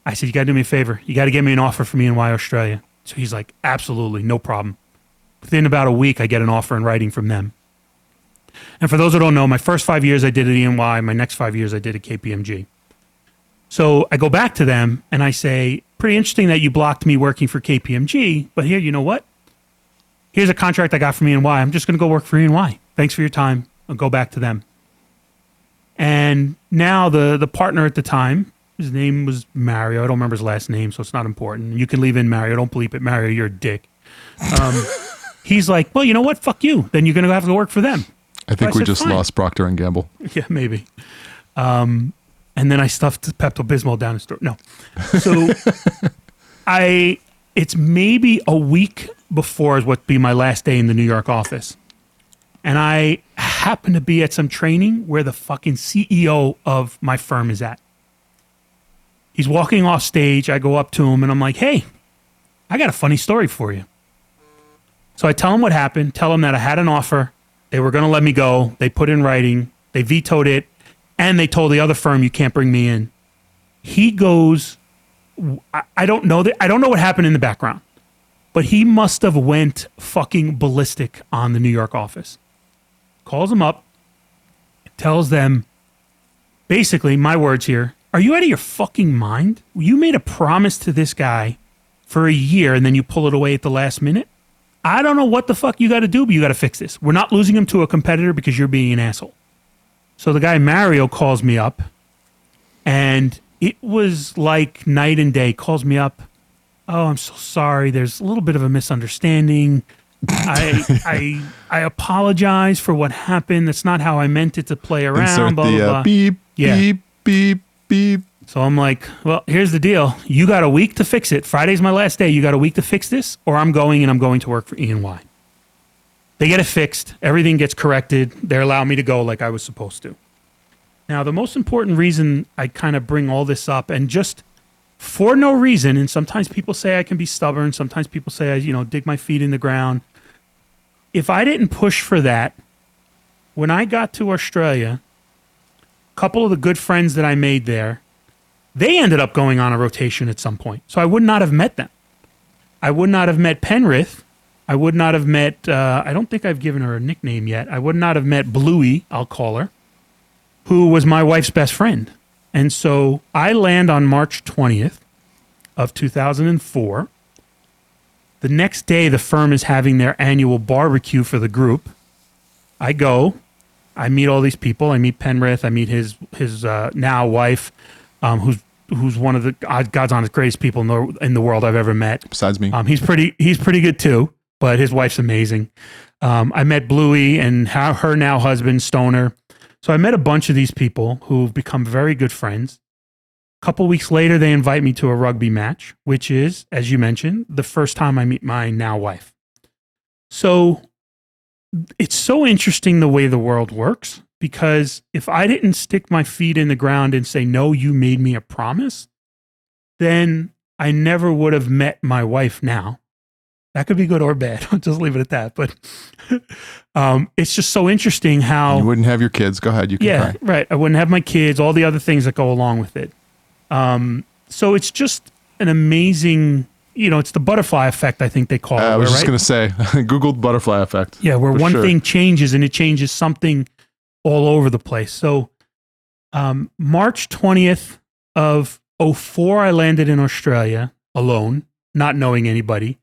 [SPEAKER 2] I said, you got to do me a favor. You got to get me an offer from E&Y Australia. So he's like, absolutely, no problem. Within about a week, I get an offer in writing from them. And for those who don't know, my first five years I did at E&Y, my next five years I did at KPMG. So I go back to them and I say, pretty interesting that you blocked me working for KPMG, but here, you know what? Here's a contract I got from E&Y. I'm just going to go work for E&Y. Thanks for your time. I'll go back to them. And now the the partner at the time, his name was Mario. I don't remember his last name, so it's not important. You can leave in Mario. Don't bleep it, Mario. You're a dick. Um, he's like, well, you know what? Fuck you. Then you're going to have to work for them.
[SPEAKER 1] I think we
[SPEAKER 2] said,
[SPEAKER 1] just
[SPEAKER 2] "Fine."
[SPEAKER 1] lost Procter and Gamble.
[SPEAKER 2] Yeah, maybe. Um, and then I stuffed Pepto Bismol down his throat. No. So I, it's maybe a week before is what be my last day in the New York office. And I happen to be at some training where the fucking CEO of my firm is at. He's walking off stage. I go up to him and I'm like, hey, I got a funny story for you. So I tell him what happened, tell him that I had an offer. They were going to let me go. They put in writing, they vetoed it, and they told the other firm, you can't bring me in. He goes, I, I don't know that, I don't know what happened in the background, but he must have went fucking ballistic on the New York office. calls them up, tells them basically my words here. Are you out of your fucking mind? You made a promise to this guy for a year and then you pull it away at the last minute. I don't know what the fuck you got to do, but you got to fix this. We're not losing him to a competitor because you're being an asshole. So the guy Mario calls me up and it was like night and day. Calls me up. Oh, I'm so sorry. There's a little bit of a misunderstanding. I I I apologize for what happened. That's not how I meant it to play around.
[SPEAKER 1] Insert
[SPEAKER 2] blah,
[SPEAKER 1] the
[SPEAKER 2] blah,
[SPEAKER 1] uh,
[SPEAKER 2] blah.
[SPEAKER 1] beep,
[SPEAKER 2] Yeah.
[SPEAKER 1] beep, beep, beep.
[SPEAKER 2] So I'm like, well, here's the deal. You got a week to fix it. Friday's my last day. You got a week to fix this, or I'm going and I'm going to work for and Y. They get it fixed. Everything gets corrected. They allow me to go like I was supposed to. Now, the most important reason I kind of bring all this up, and just for no reason, and sometimes people say I can be stubborn. Sometimes people say I, you know, dig my feet in the ground. If I didn't push for that, when I got to Australia, a couple of the good friends that I made there, they ended up going on a rotation at some point. So I would not have met them. I would not have met Penrith. I would not have met, uh, I don't think I've given her a nickname yet. I would not have met Bluey, I'll call her, who was my wife's best friend. And so I land on March 20th of 2004. The next day, the firm is having their annual barbecue for the group. I go, I meet all these people. I meet Penrith. I meet his his uh, now wife, um, who's who's one of the God's honest greatest people in the in the world I've ever met.
[SPEAKER 1] Besides me.
[SPEAKER 2] Um, he's pretty he's pretty good too, but his wife's amazing. Um, I met Bluey and her, her now husband Stoner. So I met a bunch of these people who've become very good friends. A couple weeks later, they invite me to a rugby match, which is, as you mentioned, the first time I meet my now wife. So it's so interesting the way the world works because if I didn't stick my feet in the ground and say, no, you made me a promise, then I never would have met my wife now. That could be good or bad. I'll just leave it at that. But um, it's just so interesting how
[SPEAKER 1] You wouldn't have your kids. Go ahead. You can
[SPEAKER 2] yeah,
[SPEAKER 1] cry.
[SPEAKER 2] right. I wouldn't have my kids, all the other things that go along with it. Um, so it's just an amazing, you know, it's the butterfly effect, I think they call
[SPEAKER 1] Uh,
[SPEAKER 2] it.
[SPEAKER 1] I was just
[SPEAKER 2] right?
[SPEAKER 1] going to say, Googled butterfly effect.
[SPEAKER 2] Yeah, where
[SPEAKER 1] For
[SPEAKER 2] one
[SPEAKER 1] sure.
[SPEAKER 2] thing changes and it changes something all over the place. So um, March 20th of 04, I landed in Australia alone, not knowing anybody,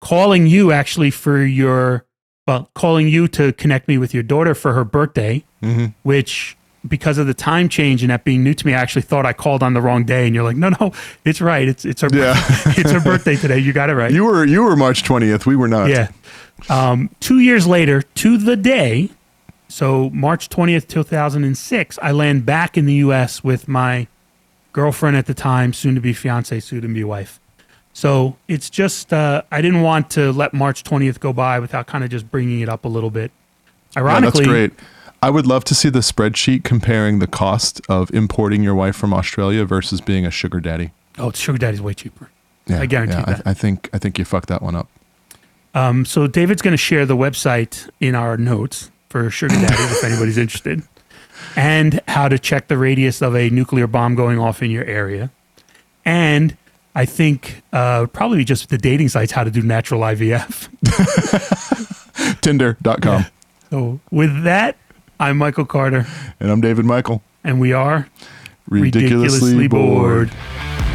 [SPEAKER 2] calling you actually for your, well, calling you to connect me with your daughter for her birthday,
[SPEAKER 1] hmm
[SPEAKER 2] which because of the time change and that being new to me, I actually thought I called on the wrong day. And you're like, no, no, it's right. It's, it's her,
[SPEAKER 1] Yeah.
[SPEAKER 2] it's her birthday today. You got it right.
[SPEAKER 1] You were you were March 20th. We were not.
[SPEAKER 2] Yeah. Um, two years later, to the day, so March 20th, 2006, I land back in the U.S. with my girlfriend at the time, soon to be fiance, soon to be wife. So it's just, uh, I didn't want to let March 20th go by without kind of just bringing it up a little bit.
[SPEAKER 1] Yeah,
[SPEAKER 2] Ironically,
[SPEAKER 1] that's great. I would love to see the spreadsheet comparing the cost of importing your wife from Australia versus being a sugar daddy.
[SPEAKER 2] oh, Sugar Daddy's way cheaper.
[SPEAKER 1] Yeah,
[SPEAKER 2] I guarantee
[SPEAKER 1] yeah,
[SPEAKER 2] that.
[SPEAKER 1] I, I think I think you fucked that one up.
[SPEAKER 2] Um, so David's going to share the website in our notes for Sugar Daddy if anybody's interested, and how to check the radius of a nuclear bomb going off in your area, and I think uh, probably just the dating sites how to do natural IVF.
[SPEAKER 1] Tinder.com.
[SPEAKER 2] So with that, I'm Michael Carter,
[SPEAKER 1] And I'm David Michael.
[SPEAKER 2] and we are
[SPEAKER 1] Ridiculously, bored.
[SPEAKER 2] bored.